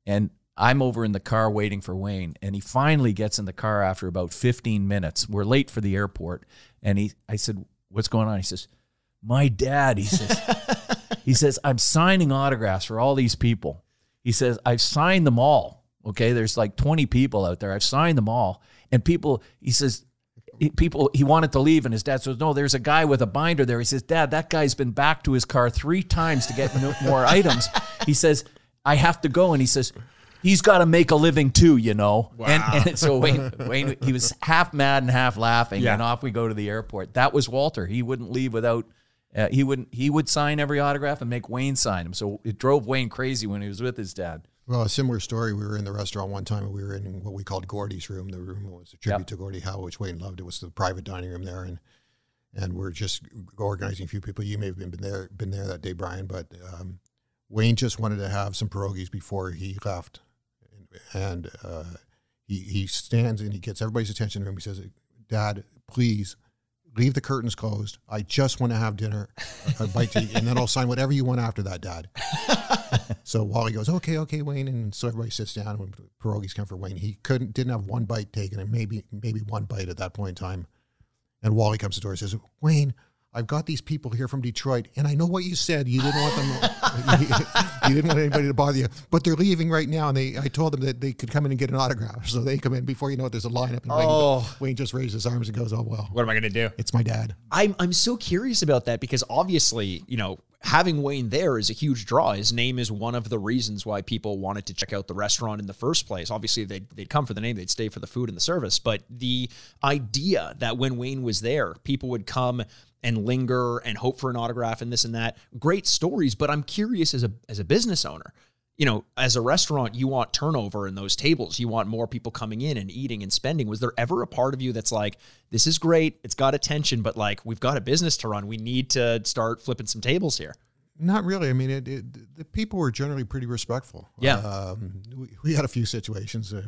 Speaker 3: and I'm over in the car waiting for Wayne. And he finally gets in the car after about 15 minutes. We're late for the airport, and he, I said, "What's going on?" He says, "My dad." He says, "He says I'm signing autographs for all these people." He says, "I've signed them all." Okay, there's like 20 people out there. I've signed them all. And people, he says, people, he wanted to leave, and his dad says, No, there's a guy with a binder there. He says, Dad, that guy's been back to his car three times to get more items. He says, I have to go. And he says, He's got to make a living too, you know. Wow. And, and so Wayne, Wayne, he was half mad and half laughing, yeah. and off we go to the airport. That was Walter. He wouldn't leave without. Uh, he wouldn't. He would sign every autograph and make Wayne sign him. So it drove Wayne crazy when he was with his dad.
Speaker 4: Well, a similar story. We were in the restaurant one time, and we were in what we called Gordie's room. The room was a tribute yep. to Gordie Howe, which Wayne loved. It was the private dining room there, and and we're just organizing a few people. You may have been there, been there that day, Brian, but um, Wayne just wanted to have some pierogies before he left, and uh, he he stands and he gets everybody's attention to him. He says, Dad, please leave the curtains closed. I just want to have dinner, a, a bite to eat, and then I'll sign whatever you want after that, Dad. so Wally goes, okay, okay, Wayne, and so everybody sits down. When pierogies come for Wayne, he couldn't, didn't have one bite taken, and maybe, maybe one bite at that point in time. And Wally comes to the door and says, Wayne, I've got these people here from Detroit, and I know what you said. You didn't want them. you didn't want anybody to bother you, but they're leaving right now. And they, I told them that they could come in and get an autograph. So they come in before you know it. There's a lineup, and Wayne,
Speaker 2: Oh.
Speaker 4: Wayne just raises his arms and goes, "Oh well,
Speaker 2: What am I going to do?
Speaker 4: it's my dad."
Speaker 2: I'm I'm so curious about that because obviously, you know, having Wayne there is a huge draw. His name is one of the reasons why people wanted to check out the restaurant in the first place. Obviously, they'd, they'd come for the name, they'd stay for the food and the service. But the idea that when Wayne was there, people would come and linger and hope for an autograph and this and that. Great stories, but I'm curious as a as a business owner. You know, as a restaurant, you want turnover in those tables. You want more people coming in and eating and spending. Was there ever a part of you that's like, this is great, it's got attention, but like we've got a business to run. We need to start flipping some tables here.
Speaker 4: Not really. I mean, it, it, the people were generally pretty respectful.
Speaker 2: Yeah.
Speaker 4: Um, we, we had a few situations. Uh,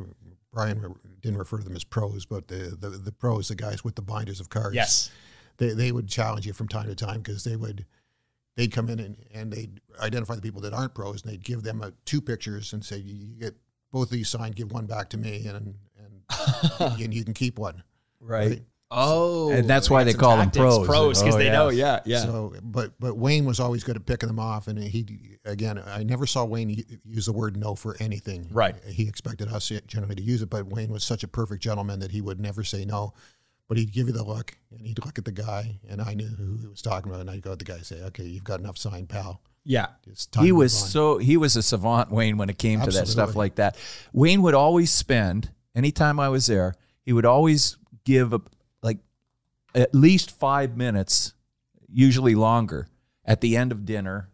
Speaker 4: Brian re- didn't refer to them as pros, but the, the the pros, the guys with the binders of cards. Yes. they, they would challenge you from time to time because they would they'd come in and, and they'd identify the people that aren't pros and they'd give them uh two pictures and say you you get both of these signed give one back to me and and, and you can keep one
Speaker 3: Right.
Speaker 2: Oh,
Speaker 3: And that's why they call them pros.
Speaker 2: Pros because
Speaker 3: Oh,
Speaker 2: they
Speaker 3: yeah.
Speaker 2: know. Yeah, yeah.
Speaker 4: so but but Wayne was always good at picking them off and he again I never saw Wayne use the word no for anything
Speaker 2: Right.
Speaker 4: he expected us generally to use it but Wayne was such a perfect gentleman that he would never say no but he'd give you the look and he'd look at the guy and I knew who he was talking about and I'd go to the guy and say okay you've got enough sign, pal.
Speaker 2: Yeah.
Speaker 3: He was so he was a savant wayne when it came to that stuff like that. Wayne would always spend anytime i was there he would always give a, like at least five minutes usually longer at the end of dinner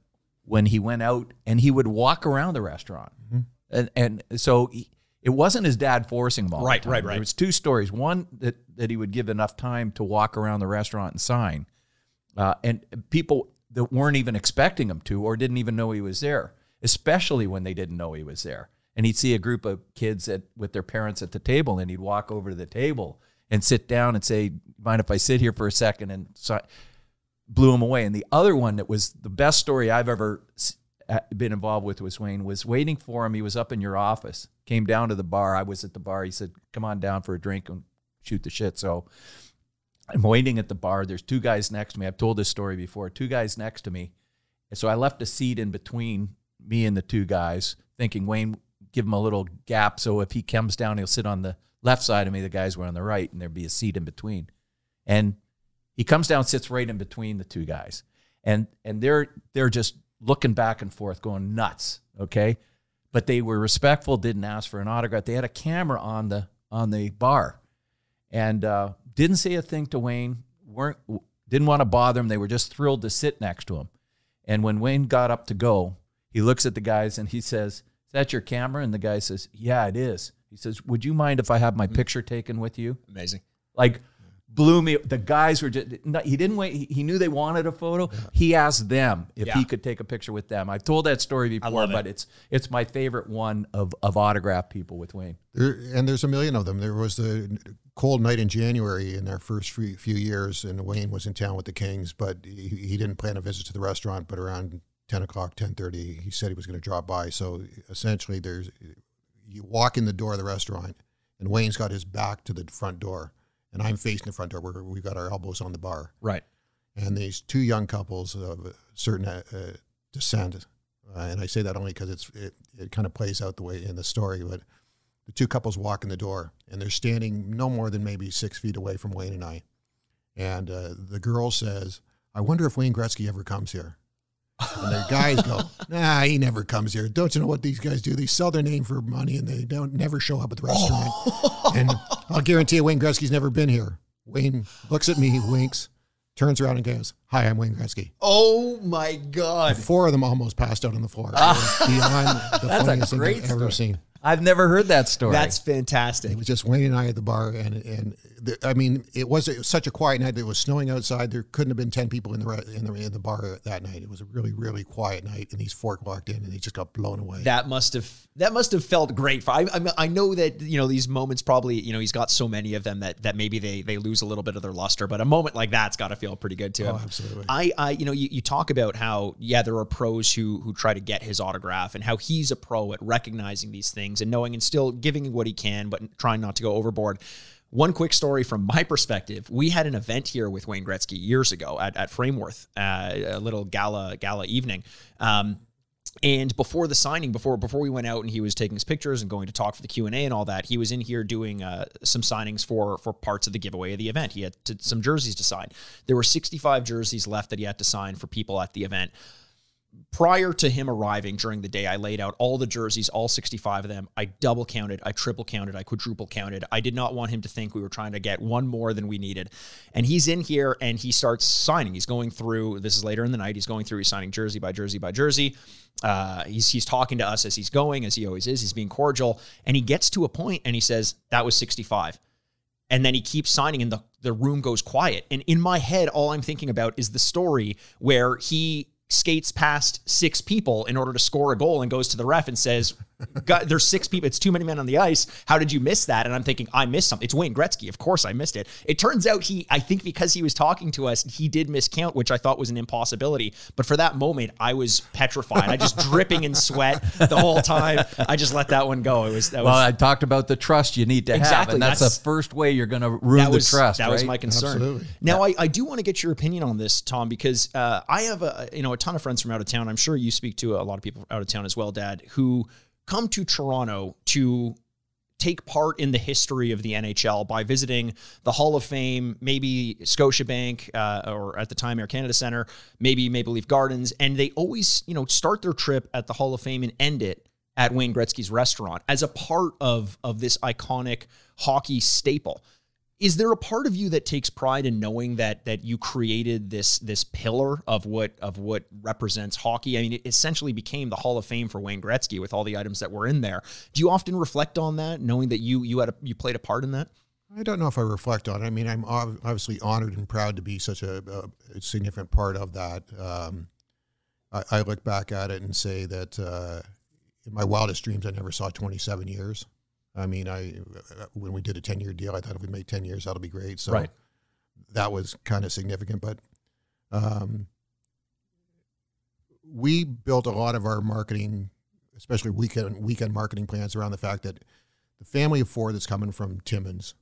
Speaker 3: when he went out and he would walk around the restaurant.
Speaker 2: Mm-hmm.
Speaker 3: and, and so he, it wasn't his dad forcing him all the
Speaker 2: Right,
Speaker 3: time.
Speaker 2: right, right.
Speaker 3: It was two stories one that, that he would give enough time to walk around the restaurant and sign uh, and people that weren't even expecting him to or didn't even know he was there, especially when they didn't know he was there. And he'd see a group of kids at, with their parents at the table, and he'd walk over to the table and sit down and say, "Mind if I sit here for a second? And so blew him away. And the other one that was the best story I've ever been involved with was Wayne was waiting for him. He was up in your office, came down to the bar. I was at the bar. He said, "Come on down for a drink and shoot the shit." So I'm waiting at the bar. There's two guys next to me. I've told this story before. Two guys next to me. And so I left a seat in between me and the two guys, thinking Wayne give him a little gap so if he comes down, he'll sit on the left side of me. The guys were on the right, and there'd be a seat in between. And he comes down, sits right in between the two guys, and and they're they're just looking back and forth, going nuts. Okay, but they were respectful, didn't ask for an autograph. They had a camera on the on the bar, and uh, didn't say a thing to Wayne. weren't didn't want to bother him. They were just thrilled to sit next to him. And when Wayne got up to go, he looks at the guys and he says, "Is that your camera?" And the guy says, "Yeah, it is." He says, "Would you mind if I have my picture taken with you?"
Speaker 2: Amazing.
Speaker 3: like blew me the guys were just he didn't wait he, knew they wanted a photo uh-huh. he asked them if
Speaker 2: Yeah.
Speaker 3: he could take a picture with them i've told that story before
Speaker 2: it.
Speaker 3: but it's it's my favorite one of of autograph people with wayne
Speaker 4: There, and there's a million of them. There was the cold night in January in their first few, few years, and Wayne was in town with the Kings, but he, he didn't plan a visit to the restaurant. But around ten o'clock, ten thirty, he said he was going to drop by. So essentially, there's you walk in the door of the restaurant, and Wayne's got his back to the front door, and I'm facing the front door. Where we've got our elbows on the bar,
Speaker 2: Right.
Speaker 4: and these two young couples of a certain uh, uh, descent, uh, and I say that only because it's it, it kind of plays out the way in the story. But the two couples walk in the door, and they're standing no more than maybe six feet away from Wayne and I. And uh, the girl says, "I wonder if Wayne Gretzky ever comes here." And the guys go, "Nah, he never comes here. Don't you know what these guys do? They sell their name for money, and they don't never show up at the restaurant. Oh. and I'll guarantee you, Wayne Gretzky's never been here." Wayne looks at me, winks, turns around, and goes, "Hi, I'm Wayne Gretzky."
Speaker 2: Oh my God.
Speaker 4: Four of them almost passed out on the floor. Beyond the
Speaker 3: That's a
Speaker 4: funniest thing I've ever
Speaker 3: story.
Speaker 4: seen.
Speaker 3: i've never heard that story
Speaker 2: That's fantastic.
Speaker 4: It was just Wayne and I at the bar, and and the, I mean, it was, it was such a quiet night. It was snowing outside. There couldn't have been ten people in the in the in the bar that night. It was a really really quiet night, and these four walked in, and they just got blown away.
Speaker 2: that must have that must have felt great for I, I I know that you know these moments probably you know he's got so many of them that that maybe they they lose a little bit of their luster but a moment like that's got to feel pretty good too.
Speaker 4: Oh, absolutely.
Speaker 2: I I you know you, you talk about how yeah there are pros who who try to get his autograph and how he's a pro at recognizing these things and knowing and still giving what he can but trying not to go overboard one quick story from my perspective. We had an event here with Wayne Gretzky years ago at, at Frameworth, uh, a little gala gala evening. Um, and before the signing, before before we went out and he was taking his pictures and going to talk for the Q and A and all that, he was in here doing uh, some signings for for parts of the giveaway of the event. He had to, some jerseys to sign. There were 65 jerseys left that he had to sign for people at the event prior to him arriving during the day, I laid out all the jerseys, all 65 of them. I double counted, I triple counted, I quadruple counted. I did not want him to think we were trying to get one more than we needed. And he's in here and he starts signing. He's going through, this is later in the night, he's going through, he's signing jersey by jersey by jersey. Uh, he's, he's talking to us as he's going, as he always is. He's being cordial. And he gets to a point and he says, That was 65 and then he keeps signing and the, the room goes quiet and in my head all i'm thinking about is the story where he skates past six people in order to score a goal and goes to the ref and says God, there's six people it's too many men on the ice. How did you miss that? And i'm thinking i missed something it's wayne gretzky. Of course i missed it. It turns out he i think because he was talking to us he did miscount which i thought was an impossibility. But for that moment i was petrified. I just dripping in sweat the whole time. I just let that one go. It was that was
Speaker 3: Well, I talked about the trust you need to have,
Speaker 2: Exactly,
Speaker 3: and that's,
Speaker 2: that's-
Speaker 3: the first way you're going to ruin
Speaker 2: was
Speaker 3: the trust.
Speaker 2: that was my concern.
Speaker 4: Absolutely.
Speaker 2: Now, I, I do want to get your opinion on this, Tom, because uh, I have a you know a ton of friends from out of town. I'm sure you speak to a lot of people out of town as well, Dad, who come to Toronto to take part in the history of the NHL by visiting the Hall of Fame, maybe Scotiabank, uh, or at the time Air Canada Center, maybe Maple Leaf Gardens, and they always you know start their trip at the Hall of Fame and end it at Wayne Gretzky's restaurant as a part of of this iconic hockey staple. Is there a part of you that takes pride in knowing that that you created this this pillar of what of what represents hockey? I mean, it essentially became the Hall of Fame for Wayne Gretzky with all the items that were in there. Do you often reflect on that, knowing that you you had a, you played a part in that?
Speaker 4: I don't know if I reflect on it. I mean, I'm obviously honored and proud to be such a, a significant part of that. Um, I, I look back at it and say that uh, in my wildest dreams, I never saw 27 years. I mean, I when we did a 10 year deal, I thought if we make 10 years, that'll be great. So
Speaker 2: Right.
Speaker 4: that was kind of significant. But um, we built a lot of our marketing, especially weekend weekend marketing plans around the fact that the family of four that's coming from Timmins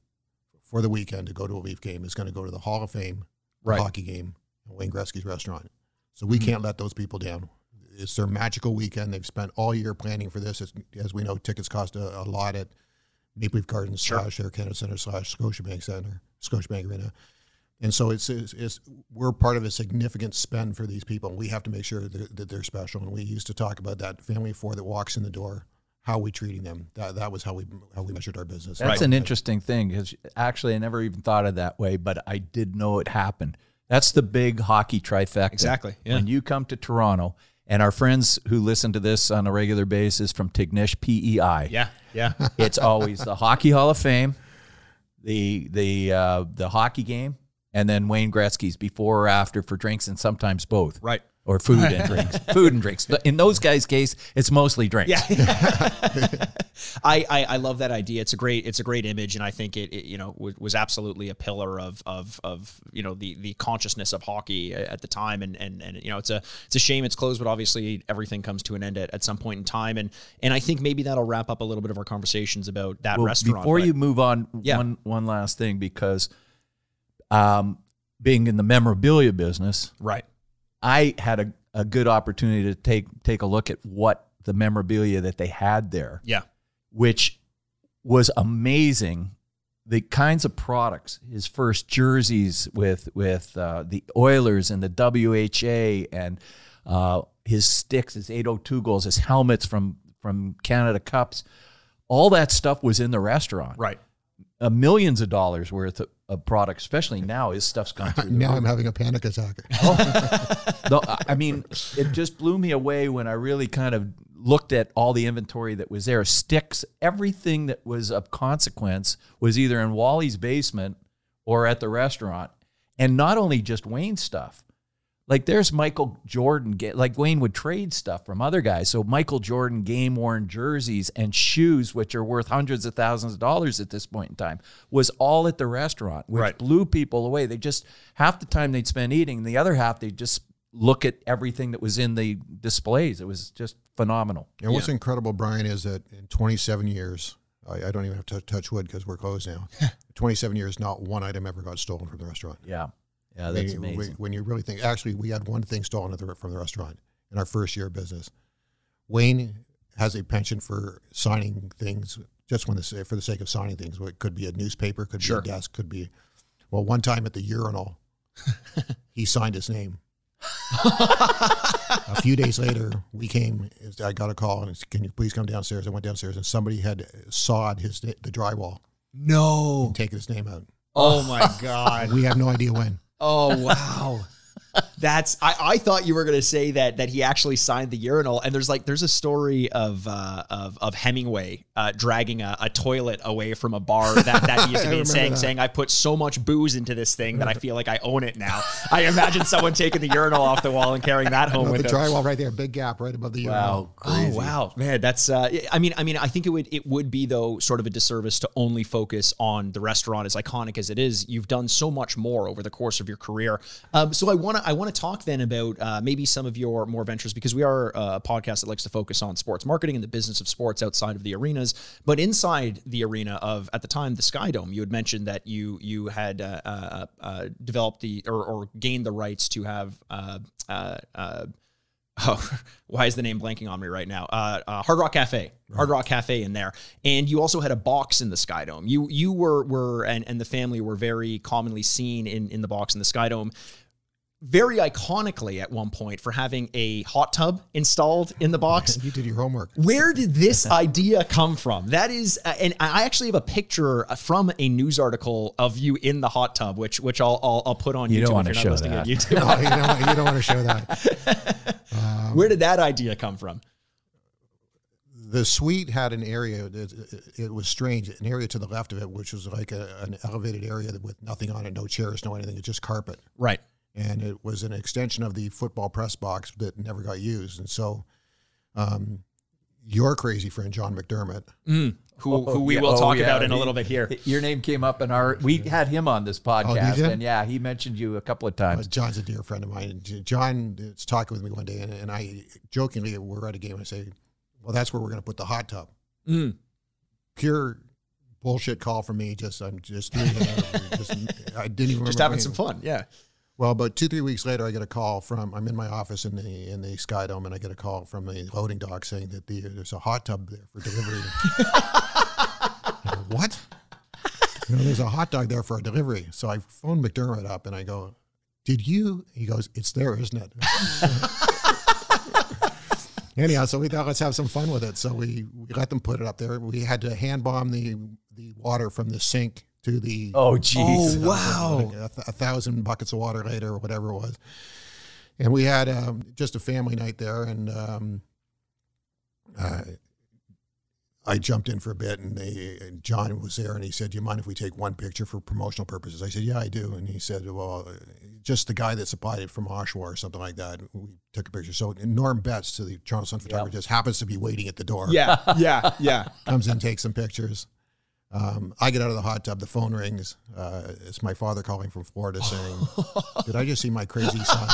Speaker 4: for the weekend to go to a Leaf game is going to go to the Hall of Fame
Speaker 2: Right.
Speaker 4: hockey game Wayne Gretzky's restaurant. So we
Speaker 2: Mhm.
Speaker 4: can't let those people down. It's their magical weekend. They've spent all year planning for this. As, as we know, tickets cost a, a lot at Maple Leaf Gardens
Speaker 2: Sure.
Speaker 4: slash Air Canada Center slash Scotiabank Center, Scotiabank Arena. And so it's, it's, it's we're part of a significant spend for these people. And we have to make sure that, that they're special. And we used to talk about that family of four that walks in the door. How are we treating them? That, that was how we how we measured our business.
Speaker 3: That's an interesting thing because actually I never even thought of that way, but I did know it happened. That's the big hockey trifecta.
Speaker 2: Exactly, yeah.
Speaker 3: When you come to Toronto, and our friends who listen to this on a regular basis from Tignish PEI,
Speaker 2: Yeah, yeah,
Speaker 3: it's always the Hockey Hall of Fame, the the uh, the hockey game, and then Wayne Gretzky's before or after for drinks, and sometimes both.
Speaker 2: right.
Speaker 3: Or food and drinks. Food and drinks. But in those guys' case, it's mostly drinks.
Speaker 2: Yeah, I, I I love that idea. It's a great it's a great image, and I think it, it you know was, was absolutely a pillar of of of you know the the consciousness of hockey at the time. And and and you know it's a it's a shame it's closed, but obviously everything comes to an end at, at some point in time. And and I think maybe that'll wrap up a little bit of our conversations about that
Speaker 3: Well,
Speaker 2: restaurant.
Speaker 3: Before
Speaker 2: but-
Speaker 3: you move on,
Speaker 2: Yeah.
Speaker 3: one one last thing because um, being in the memorabilia business,
Speaker 2: right,
Speaker 3: I had a, a good opportunity to take take a look at what the memorabilia that they had there,
Speaker 2: yeah,
Speaker 3: which was amazing. The kinds of products, his first jerseys with with uh, the Oilers and the WHA, and uh, his sticks, his 802 goals, his helmets from from Canada Cups, all that stuff was in the restaurant
Speaker 2: right.
Speaker 3: uh, millions of dollars worth of, of product, especially now. His stuff's gone through.
Speaker 4: now. I'm having a panic attack. Oh.
Speaker 3: The- I mean, it just blew me away when I really kind of looked at all the inventory that was there. Sticks, everything that was of consequence was either in Wally's basement or at the restaurant. And not only just Wayne stuff. Like there's Michael Jordan, like Wayne would trade stuff from other guys. So Michael Jordan game worn jerseys and shoes, which are worth hundreds of thousands of dollars at this point in time, was all at the restaurant, which
Speaker 2: Right.
Speaker 3: blew people away. They just half the time they'd spend eating, the other half they'd just look at everything that was in the displays. It was just phenomenal.
Speaker 4: And what's incredible, Brian, is that in 27 years, I, I don't even have to touch wood because we're closed now. 27 years, not one item ever got stolen from the restaurant.
Speaker 3: Yeah. Yeah,
Speaker 4: I
Speaker 3: that's
Speaker 4: mean, we-
Speaker 3: amazing.
Speaker 4: when you really think, actually, we had one thing stolen the, from the restaurant in our first year of business. Wayne has a penchant for signing things just when the, for the sake of signing things. It could be a newspaper, could
Speaker 2: Sure.
Speaker 4: be a desk, could be. Well, one time at the urinal, he signed his name. a few days later, we came. I got a call and said, "Can you please come downstairs?" I went downstairs and somebody had sawed his the drywall
Speaker 2: No.
Speaker 4: and taken his name out.
Speaker 2: Oh my God.
Speaker 4: We have no idea when.
Speaker 2: Oh wow. That's I, I thought you were gonna say that that he actually signed the urinal and there's like there's a story of uh, of of Hemingway uh, dragging a, a toilet away from a bar that, that he used to be in saying
Speaker 4: that.
Speaker 2: saying I put so much booze into this thing that I feel like I own it now. I imagine someone taking the urinal off the wall and carrying that home with
Speaker 4: the
Speaker 2: them.
Speaker 4: drywall right there, big gap right above the urinal.
Speaker 2: Oh wow, man, that's. Uh, I mean, I mean, I think it would it would be though sort of a disservice to only focus on the restaurant, as iconic as it is. You've done so much more over the course of your career. Um, so I want to I want to talk then about uh, maybe some of your more ventures because we are a podcast that likes to focus on sports marketing and the business of sports outside of the arenas, but inside the arena of at the time the Sky Dome. You had mentioned that you you had uh, uh, uh, developed the or, or gained the rights to have. Uh, uh, uh, oh, why is the name blanking on me right now? Uh, uh, Hard Rock Cafe, Hard Rock Cafe in there, and you also had a box in the Sky Dome. You you were were and, and the family were very commonly seen in in the box in the Sky Dome. Very iconically at one point for having a hot tub installed in the box.
Speaker 4: You did your homework.
Speaker 2: Where did this idea come from? That is, uh, and I actually have a picture uh, from a news article of you in the hot tub, which which I'll I'll, I'll put on
Speaker 3: You
Speaker 2: YouTube.
Speaker 3: don't wanna
Speaker 2: if you're
Speaker 3: show that.
Speaker 2: YouTube.
Speaker 4: No, you don't, you don't want to show that.
Speaker 2: Where did that idea come from?
Speaker 4: The suite had an area. that uh, it was strange. An area to the left of it, which was like a, an elevated area with nothing on it, no chairs, no anything. It's just carpet,
Speaker 2: Right.
Speaker 4: And it was an extension of the football press box that never got used. And so, um, your crazy friend John McDermott,
Speaker 2: who, who we
Speaker 3: Yeah,
Speaker 2: will
Speaker 3: oh,
Speaker 2: talk
Speaker 3: yeah,
Speaker 2: about in a little bit here.
Speaker 3: Your name came up in our. We had him on this podcast,
Speaker 4: you?
Speaker 3: and yeah, he mentioned you a couple of
Speaker 4: uh,
Speaker 3: times.
Speaker 4: John's a dear friend of mine. And John is talking with me one day, and, and I jokingly we're at a game, and I say, "Well, that's where we're going to put the hot tub."
Speaker 2: Mm.
Speaker 4: Pure bullshit call from me. Just I'm just, throwing it out. just I didn't even
Speaker 2: Just having some fun. Yeah.
Speaker 4: Well, about two three weeks later, I get a call from I'm in my office in the in the Sky Dome, and I get a call from the loading dock saying that the, there's a hot tub there for delivery. What? You know, there's a hot dog there for a delivery. So I phone McDermott up and I go, "Did you?" He goes, "It's there, isn't it?" Anyhow, so we thought let's have some fun with it. So we, we let them put it up there. We had to hand bomb the the water from the sink to the
Speaker 3: Oh, jeez.
Speaker 2: Oh, wow.
Speaker 4: like a, th- a thousand buckets of water later or whatever it was. And we had um, just a family night there, and um, uh, I jumped in for a bit, and, they, and John was there, and he said, "Do you mind if we take one picture for promotional purposes?" I said, "Yeah, I do." And he said, "Well, just the guy that supplied it from Oshawa or something like that." We took a picture. So Norm Betts, to the Toronto Sun photographer, just happens to be waiting at the door
Speaker 2: Yeah. Yeah. Yeah.
Speaker 4: comes in, takes some pictures. Um, I get out of the hot tub. The phone rings. Uh, it's my father calling from Florida saying, "Did I just see my crazy son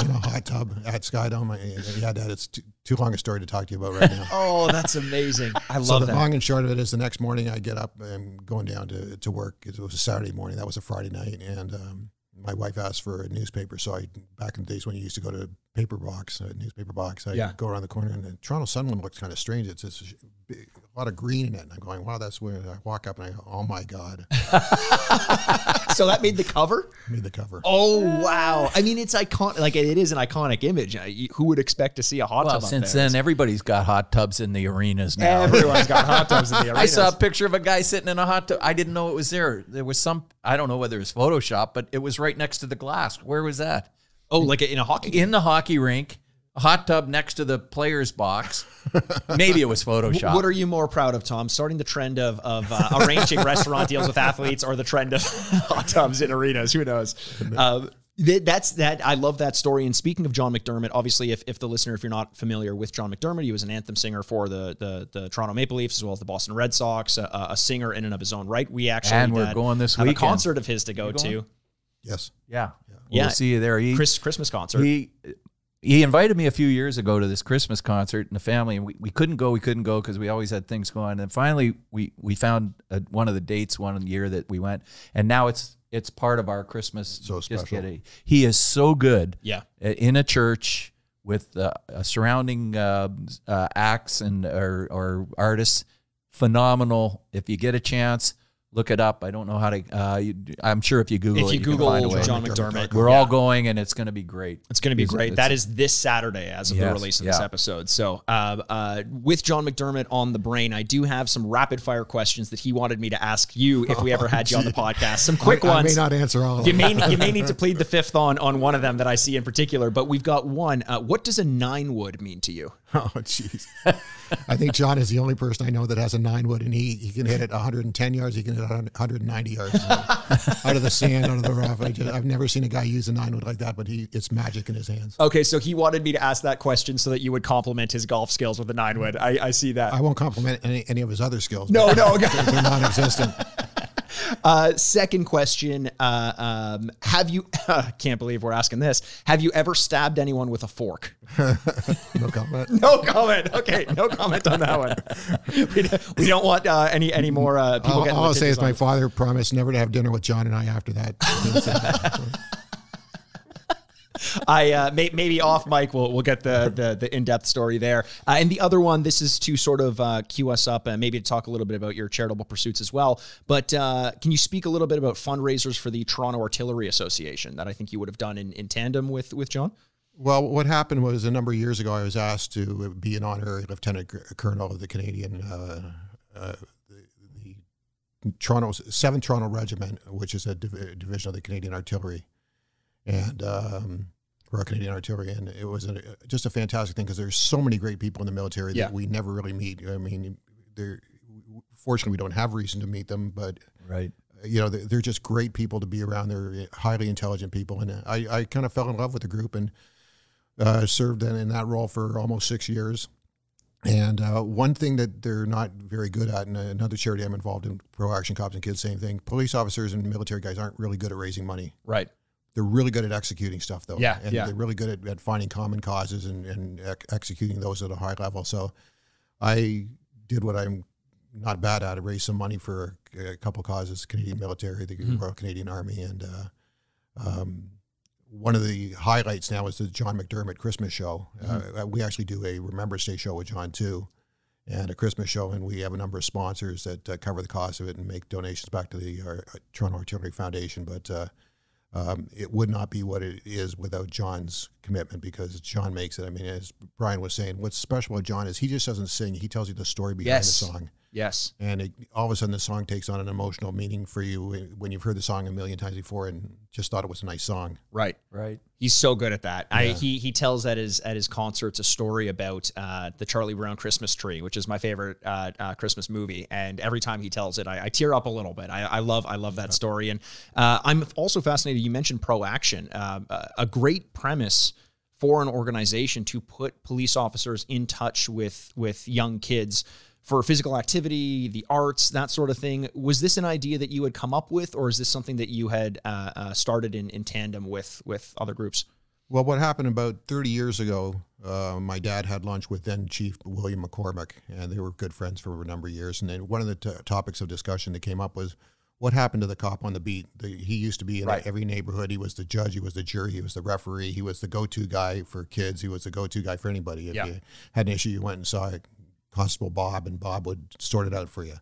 Speaker 4: in a hot tub at Skydome?" I- Yeah, Dad. It's too, too long a story to talk to you about right now.
Speaker 2: Oh, that's amazing. I love
Speaker 4: so the
Speaker 2: that.
Speaker 4: long and short of it is, the next morning I get up and going down to, to work. It was a Saturday morning. That was a Friday night, and um, my wife asked for a newspaper. So I, back in the days when you used to go to paper box, a newspaper box, I
Speaker 2: Yeah.
Speaker 4: go around the corner, and the Toronto Sun one looks kind of strange. It's, it's a, big- a lot of green in it, and I'm going, "Wow, that's weird." I walk up and I go, "Oh my god!"
Speaker 2: so that made the cover.
Speaker 4: made the cover.
Speaker 2: Oh wow! I mean, it's iconic. Like it is an iconic image. Uh, Who would expect to see a hot
Speaker 3: Well,
Speaker 2: tub?
Speaker 3: since then, everybody's got hot tubs in the arenas now.
Speaker 2: everyone's got hot tubs in the arenas.
Speaker 3: I saw a picture of a guy sitting in a hot tub. I didn't know it was there. There was some, I don't know whether it was Photoshop, but it was right next to the glass. Where was that?
Speaker 2: Oh, like in a hockey game.
Speaker 3: In the hockey rink. A hot tub next to the players box. Maybe it was Photoshop.
Speaker 2: What are you more proud of, Tom? Starting the trend of of uh, arranging restaurant deals with athletes, or the trend of hot tubs in arenas? Who knows? Um, that's that. I love that story. And speaking of John McDermott, obviously, if, if the listener, if you're not familiar with John McDermott, he was an anthem singer for the the, the Toronto Maple Leafs as well as the Boston Red Sox. A, a singer in and of his own right. We actually
Speaker 3: And we're
Speaker 2: had-
Speaker 3: going this
Speaker 2: have a concert of his to go to.
Speaker 4: Yes.
Speaker 3: yeah.
Speaker 2: Yeah.
Speaker 3: We'll see you there. He,
Speaker 2: Chris Christmas concert.
Speaker 3: he he invited me a few years ago to this Christmas concert and the family and we, we couldn't go we couldn't go because we always had things going and finally we we found uh one of the dates one year that we went and now it's it's part of our Christmas
Speaker 4: So special.
Speaker 3: get he is so good
Speaker 2: yeah.
Speaker 3: in a church with uh, uh, surrounding uh, uh, acts and or, or artists phenomenal if you get a chance look it up i don't know how to uh, you, i'm sure if you google
Speaker 2: If
Speaker 3: it
Speaker 2: you
Speaker 3: you can
Speaker 2: Google
Speaker 3: find a way.
Speaker 2: John
Speaker 4: McDermott.
Speaker 3: We're
Speaker 2: yeah.
Speaker 3: all going and it's going to be great
Speaker 2: It's going to be
Speaker 3: It's-
Speaker 2: great.
Speaker 3: it's-
Speaker 2: That is this Saturday as of the release of this episode. So, uh, uh, with John McDermott on the brain, I do have some rapid fire questions that he wanted me to ask you if we ever had you on the podcast. Some quick
Speaker 4: I, I may not answer all of
Speaker 2: you
Speaker 4: them.
Speaker 2: may you may need to plead the fifth on on one of them that I see in particular, but we've got one. Uh, what does a nine wood mean to you?
Speaker 4: Oh, jeez. I think John is the only person I know that has a nine wood, and he, he can hit it 110 yards. He can hit it 190 yards out of the sand, out of the rough. I I've never seen a guy use a nine wood like that, but he it's magic in his hands.
Speaker 2: Okay, so he wanted me to ask that question so that you would compliment his golf skills with a nine wood. I, I see that.
Speaker 4: I won't compliment any, any of his other skills.
Speaker 2: no, no.
Speaker 4: they're non-existent.
Speaker 2: Uh, second question: uh, um, Have you? can't believe we're asking this. Have you ever stabbed anyone with a fork?
Speaker 4: No comment.
Speaker 2: No comment. Okay, no comment on that one. We don't, we don't want uh, any any more uh, people
Speaker 4: All, all I'll say is my father promised never to have dinner with John and I after that.
Speaker 2: I uh, may, maybe off mic we'll we'll get the the, the in depth story there. Uh, and the other one, this is to sort of uh, cue us up and maybe to talk a little bit about your charitable pursuits as well. But uh, can you speak a little bit about fundraisers for the Toronto Artillery Association that I think you would have done in, in tandem with with John?
Speaker 4: Well, what happened was a number of years ago, I was asked to be an honorary lieutenant colonel of the Canadian, uh, uh, the, the Toronto Seventh Toronto Regiment, which is a div- division of the Canadian Artillery, and um, Royal Canadian Artillery, and it was a, just a fantastic thing because there's so many great people in the military
Speaker 2: Yeah.
Speaker 4: that we never really meet. I mean, they're fortunately we don't have reason to meet them, but
Speaker 3: right
Speaker 4: you know they're, they're just great people to be around they're highly intelligent people and i, I kind of fell in love with the group and uh, served in, in that role for almost six years and uh, one thing that they're not very good at and another charity i'm involved in pro action cops and kids same thing police officers and military guys aren't really good at raising money
Speaker 2: Right.
Speaker 4: They're really good at executing stuff though
Speaker 2: Yeah,
Speaker 4: and
Speaker 2: yeah.
Speaker 4: they're really good at, at finding common causes and, and ex- executing those at a high level so i did what i'm not bad at it raised some money for a, a couple causes canadian military the
Speaker 2: Mm-hmm.
Speaker 4: royal canadian army and uh, um, one of the highlights now is the john mcdermott christmas show
Speaker 2: Mm-hmm.
Speaker 4: uh, we actually do a remembrance day show with john too and a Christmas show, and we have a number of sponsors that uh, cover the cost of it and make donations back to the uh, Toronto Artillery Foundation. But uh, um, it would not be what it is without John's commitment because John makes it. I mean, as Brian was saying, what's special about John is he just doesn't sing; he tells you the story behind
Speaker 2: Yes.
Speaker 4: the song,
Speaker 2: Yes.
Speaker 4: and it, all of a sudden the song takes on an emotional meaning for you when- when you've heard the song a million times before and just thought it was a nice song.
Speaker 2: Right.
Speaker 3: right
Speaker 2: He's so good at that. I, he he tells at his at his concerts a story about uh, the Charlie Brown Christmas tree, which is my favorite uh, uh, Christmas movie. And every time he tells it, I, I tear up a little bit. I, I love I love that story. And uh, I'm also fascinated. You mentioned pro action, uh, a great premise for an organization to put police officers in touch with with young kids for physical activity, the arts, that sort of thing. Was this an idea that you had come up with, or is this something that you had uh, uh, started in, in tandem with with other groups?
Speaker 4: Well, what happened about 30 years ago, uh, my dad had lunch with then Chief William McCormack, and they were good friends for a number of years. And then one of the t- topics of discussion that came up was what happened to the cop on the beat. The, he used to be in
Speaker 2: Right.
Speaker 4: every neighborhood. He was the judge, he was the jury, he was the referee, he was the go to guy for kids, he was the go to guy for anybody. If
Speaker 2: Yeah.
Speaker 4: you had an issue, you went and saw Constable Bob, and Bob would sort it out for you.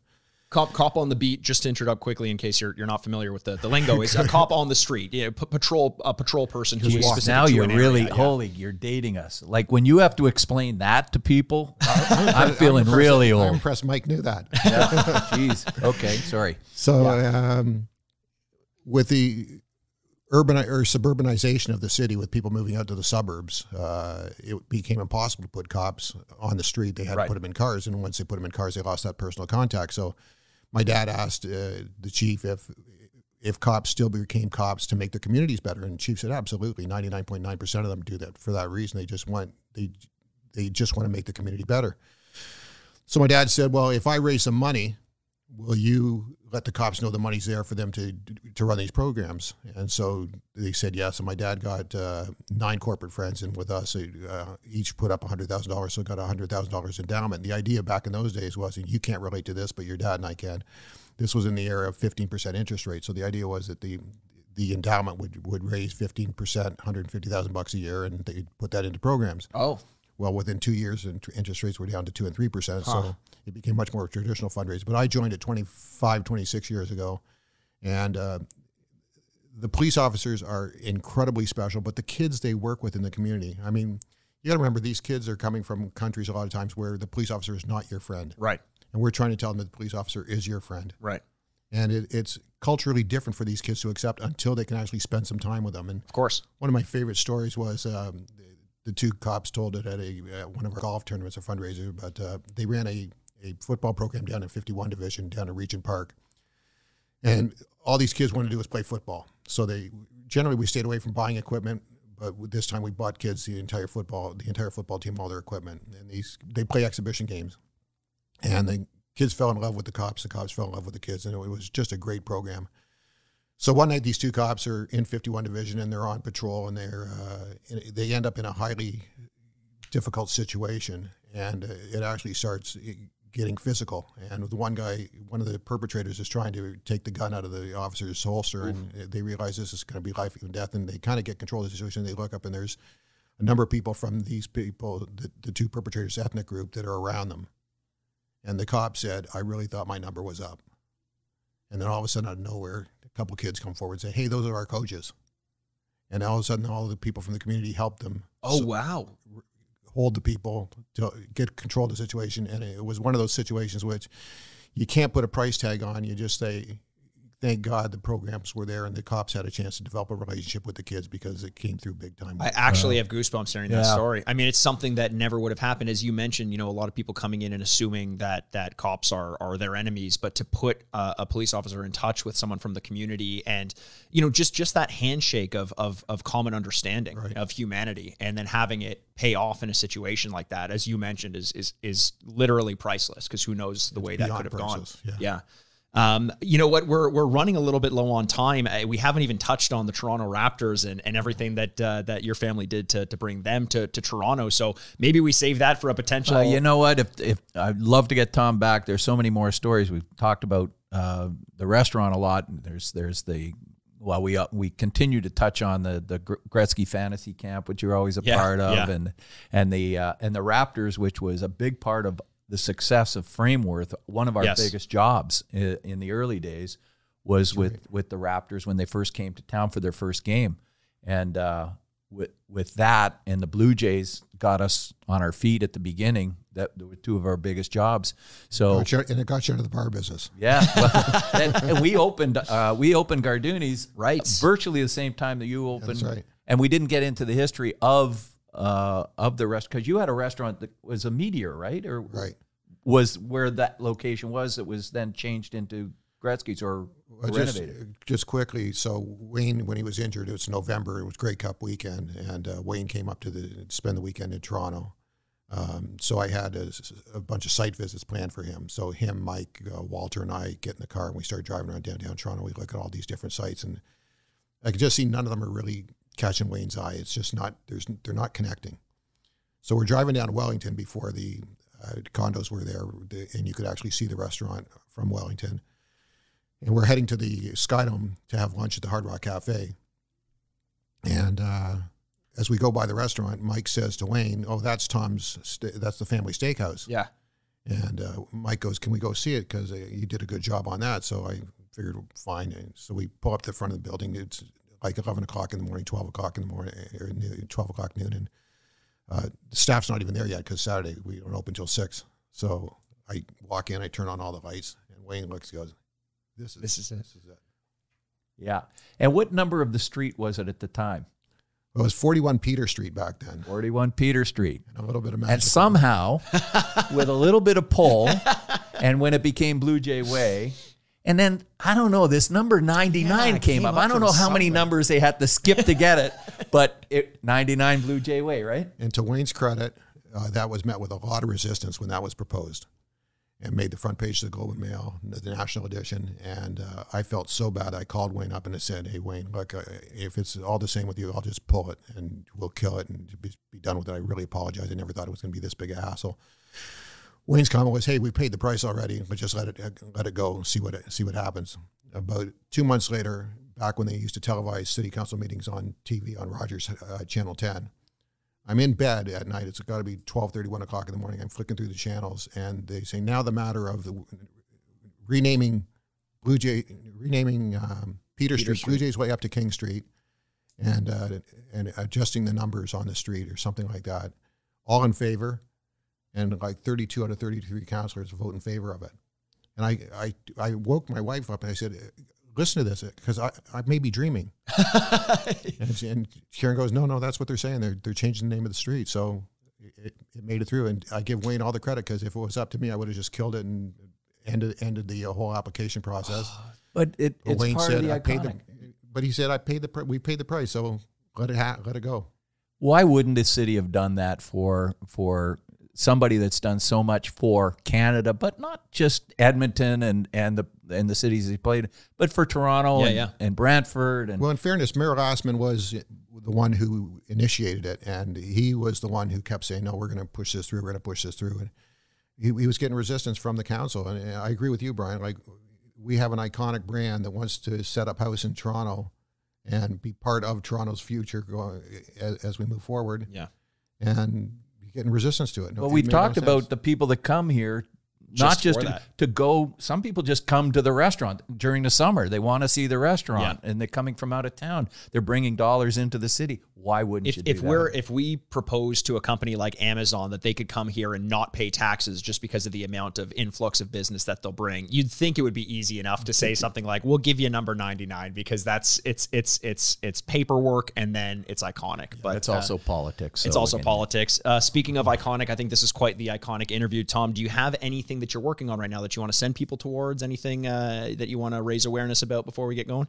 Speaker 2: Cop, cop on the beat. Just to introduce quickly, in case you're you're not familiar with the, the lingo, is a cop on the street. You know, p- patrol a patrol person who's specific
Speaker 3: now
Speaker 2: to
Speaker 3: you're
Speaker 2: an
Speaker 3: really
Speaker 2: area. Yeah.
Speaker 3: holy you're dating us like when you have to explain that to people i'm feeling
Speaker 4: impressed-
Speaker 3: really
Speaker 4: I'm
Speaker 3: old
Speaker 4: impressed Mike knew that.
Speaker 3: jeez okay sorry
Speaker 4: So um, with the urban or suburbanization of the city with people moving out to the suburbs, uh, it became impossible to put cops on the street. They had
Speaker 2: Right.
Speaker 4: to put them in cars, and once they put them in cars, they lost that personal contact. So, my dad asked uh, the chief if if cops still became cops to make their communities better, and the chief said absolutely. Ninety nine point nine percent of them do that for that reason. They just want they they just want to make the community better. So my dad said, "Well, if I raise some money, will you let the cops know the money's there for them to to run these programs?" And so they said yes. And my dad got uh, nine corporate friends, and with us, uh, each put up hundred thousand dollars. So got hundred thousand dollars endowment. The idea back in those days was, and you can't relate to this, but your dad and I can. This was in the era of fifteen percent interest rate. So the idea was that the the endowment would would raise fifteen percent, one hundred fifty thousand bucks a year, and they'd put that into programs.
Speaker 2: Oh,
Speaker 4: Well, within two years, and interest rates were down to two and three percent, so it became much more traditional fundraising. But I joined it 25, 26 years ago, and uh, the police officers are incredibly special. But the kids they work with in the community, I mean, you got to remember these kids are coming from countries a lot of times where the police officer is not your friend,
Speaker 2: right,
Speaker 4: and we're trying to tell them that the police officer is your friend,
Speaker 2: right.
Speaker 4: and it, it's culturally different for these kids to accept until they can actually spend some time with them. And
Speaker 2: Of course.
Speaker 4: one of my favorite stories was um, the, two cops told it at a uh, one of our golf tournaments, a fundraiser. But uh, they ran a, a football program down in 51 Division down in Regent Park, and all these kids wanted to do was play football. So they generally we stayed away from buying equipment, but this time we bought kids the entire football the entire football team all their equipment, and these they play exhibition games, and the kids fell in love with the cops. The cops fell in love with the kids, and it was just a great program. So one night, these two cops are in 51 Division and they're on patrol, and they're uh, in- they end up in a highly difficult situation, and uh, it actually starts getting physical. And the one guy, one of the perpetrators, is trying to take the gun out of the officer's holster, and they realize this is going to be life and death, and they kind of get control of the situation. They look up, and there's a number of people from these people, the, the two perpetrators' ethnic group, that are around them. And the cop said, "I really thought my number was up." And then all of a sudden, out of nowhere, a couple kids come forward and say, "Hey, those are our coaches." And all of a sudden, all the people from the community help them
Speaker 2: Oh
Speaker 4: so-
Speaker 2: wow.
Speaker 4: hold the people to get control of the situation. And it was one of those situations which you can't put a price tag on. You just say, thank God the programs were there and the cops had a chance to develop a relationship with the kids because it came through big time.
Speaker 2: I actually have goosebumps hearing that story. I mean, it's something that never would have happened, as you mentioned. You know, a lot of people coming in and assuming that that cops are are their enemies, but to put uh, a police officer in touch with someone from the community, and you know, just just that handshake of of of common understanding of humanity, and then having it pay off in a situation like that, as you mentioned, is is is literally priceless. Because who knows the way that could have gone?
Speaker 4: yeah.
Speaker 2: yeah. Um, you know what? We're we're running a little bit low on time. Uh, We haven't even touched on the Toronto Raptors and, and everything that uh, that your family did to, to bring them to, to Toronto. So maybe we save that for a potential.
Speaker 3: Uh, you know what? If if I'd love to get Tom back. There's so many more stories. We've talked about uh, the restaurant a lot. There's there's the well, we uh, we continue to touch on the the Gretzky Fantasy Camp, which you're always a
Speaker 2: Yeah,
Speaker 3: part of,
Speaker 2: yeah.
Speaker 3: and and the uh, and the Raptors, which was a big part of the success of Frameworth. One of our
Speaker 2: Yes.
Speaker 3: biggest jobs in, in the early days was with with the Raptors when they first came to town for their first game, and uh, with with that and the Blue Jays got us on our feet at the beginning. That were two of our biggest jobs. So
Speaker 4: Got you- and it got you out of the bar business.
Speaker 3: yeah, well, and, and we opened uh, we opened Garduni's
Speaker 2: Right.
Speaker 3: virtually the same time that you opened,
Speaker 4: That's right.
Speaker 3: and we didn't get into the history of uh, of the rest because you had a restaurant that was a meteor, right? Or
Speaker 4: Right.
Speaker 3: was where that location was. that was then changed into Gretzky's or
Speaker 4: Well, just,
Speaker 3: renovated.
Speaker 4: just quickly, so Wayne, when he was injured, it was November. It was Grey Cup weekend, and uh, Wayne came up to the spend the weekend in Toronto. Um, so I had a, a bunch of site visits planned for him. So him, Mike, uh, Walter, and I get in the car and we start driving around downtown Toronto. We look at all these different sites, and I could just see none of them are really catching Wayne's eye. It's just not there's they're not connecting. So we're driving down to Wellington before the uh, condos were there, the, and you could actually see the restaurant from Wellington. And we're heading to the Skydome to have lunch at the Hard Rock Cafe. And uh, as we go by the restaurant, Mike says to Wayne, "Oh, that's Tom's. St- that's the family steakhouse."
Speaker 2: yeah.
Speaker 4: And uh, Mike goes, "Can we go see it? Because uh, you did a good job on that." So I figured, fine. And so we pull up the front of the building. It's like eleven o'clock in the morning, twelve o'clock in the morning, or twelve o'clock noon, and uh, the staff's not even there yet because Saturday we don't open till six. So I walk in, I turn on all the lights, and Wayne looks, goes, "This is
Speaker 2: This is it."
Speaker 4: This is it.
Speaker 3: Yeah. And what number of the street was it at the time?
Speaker 4: It was 41 Peter Street back then.
Speaker 3: 41 Peter Street.
Speaker 4: A little bit of
Speaker 3: And somehow, with a little bit of pull, and when it became Blue Jay Way, and then I don't know, this number 99
Speaker 2: Yeah,
Speaker 3: came,
Speaker 2: came
Speaker 3: up.
Speaker 2: up
Speaker 3: I don't know how many numbers they had to skip to get it, but it 99 Blue Jay Way, right?
Speaker 4: And to Wayne's credit, uh, that was met with a lot of resistance when that was proposed and made the front page of the Globe and Mail, the the national edition. And uh, I felt so bad. I called Wayne up and I said, Hey, Wayne, look, uh, if it's all the same with you, I'll just pull it and we'll kill it and be, be done with it. I really apologize. I never thought it was going to be this big a hassle. Wayne's comment was, "Hey, we paid the price already, but just let it let it go, and see what it, see what happens." About two months later, back when they used to televise city council meetings on TV on Rogers uh, Channel 10, I'm in bed at night. It's got to be 12, 1 o'clock in the morning. I'm flicking through the channels, and they say now the matter of the renaming Blue Jay, renaming um, Peter,
Speaker 2: Peter
Speaker 4: Street, Blue Jays Way up to King Street, and uh, and adjusting the numbers on the street or something like that. All in favor, and like 32 out of 33 councilors vote in favor of it. And I I, I woke my wife up and I said, "Listen to this, because I, I may be dreaming." and, she- and Karen goes, "No, no, that's what they're saying. They're they're changing the name of the street." So it, it made it through, and I give Wayne all the credit because if it was up to me, I would have just killed it and ended ended the uh, whole application process.
Speaker 3: But it,
Speaker 4: But
Speaker 3: it's
Speaker 4: Wayne
Speaker 3: part
Speaker 4: said,
Speaker 3: of the
Speaker 4: "I paid the," but he said, "I paid the pri- we paid the price, so let it ha- let it go."
Speaker 3: Why wouldn't the city have done that for for somebody that's done so much for Canada, but not just Edmonton and and the and the cities he played, but for Toronto
Speaker 2: Yeah,
Speaker 3: and,
Speaker 2: yeah.
Speaker 3: and Brantford and
Speaker 4: Well, in fairness, Mayor Lastman was the one who initiated it, and he was the one who kept saying, "No, we're going to push this through. We're going to push this through." And he, he was getting resistance from the council, and I agree with you, Brian. Like we have an iconic brand that wants to set up house in Toronto and be part of Toronto's future going, as, as we move forward,
Speaker 2: Yeah.
Speaker 4: and you're getting resistance to it.
Speaker 3: Well,
Speaker 4: it
Speaker 3: we've
Speaker 4: no
Speaker 3: talked about the people that come here, not
Speaker 2: Just
Speaker 3: just to, to go. Some people just come to the restaurant during the summer. They want to see the restaurant,
Speaker 2: Yeah.
Speaker 3: and they're coming from out of town. They're bringing dollars into the city. Why wouldn't
Speaker 2: if,
Speaker 3: you do
Speaker 2: if
Speaker 3: that?
Speaker 2: we're if we propose to a company like Amazon that they could come here and not pay taxes just because of the amount of influx of business that they'll bring, you'd think it would be easy enough to say something like, "We'll give you number 99 because that's it's it's it's it's paperwork and then it's iconic." But
Speaker 3: it's
Speaker 2: uh,
Speaker 3: also politics.
Speaker 2: it's also
Speaker 3: again,
Speaker 2: politics. Uh, speaking of iconic, I think this is quite the iconic interview. Tom, do you have anything that you're working on right now that you want to send people towards? Anything uh, that you want to raise awareness about before we get going?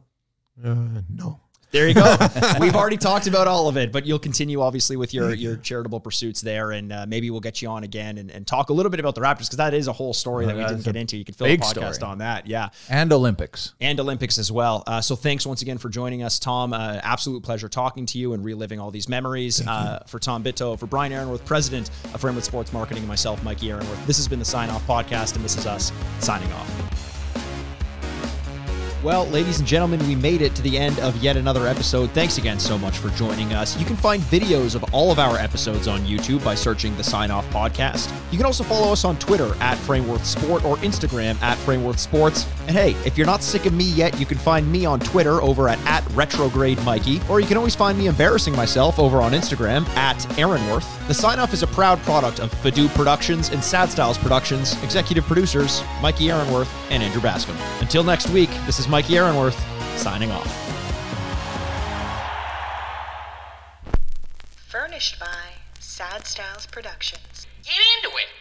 Speaker 4: Uh, no.
Speaker 2: There you go. We've already talked about all of it, but you'll continue obviously with your your charitable pursuits there, and uh, maybe we'll get you on again and, and talk a little bit about the Raptors because that is a whole story that we didn't get into. You could fill a podcast
Speaker 3: story.
Speaker 2: on that, yeah,
Speaker 3: and Olympics.
Speaker 2: and Olympics as well. Uh, so thanks once again for joining us, Tom. Uh, absolute pleasure talking to you and reliving all these memories. Uh, for Tom Bitove, for Brian Ehrenworth, president of Frameworth Sports Marketing, and myself, Mikey Ehrenworth. This has been the Sign Off Podcast, and this is us signing off. Well, ladies and gentlemen, we made it to the end of yet another episode. Thanks again so much for joining us. You can find videos of all of our episodes on YouTube by searching the Sign Off Podcast. You can also follow us on Twitter at Frameworth Sport or Instagram at Frameworth Sports. And hey, if you're not sick of me yet, you can find me on Twitter over at, at Retrograde Mikey, or you can always find me embarrassing myself over on Instagram at Ehrenworth. The Sign Off is a proud product of Fadu Productions and Sad Styles Productions, executive producers Mikey Ehrenworth and Andrew Bascom. Until next week, this is Mikey Ehrenworth signing off.
Speaker 1: Furnished by Sad Styles Productions.
Speaker 5: Get into it.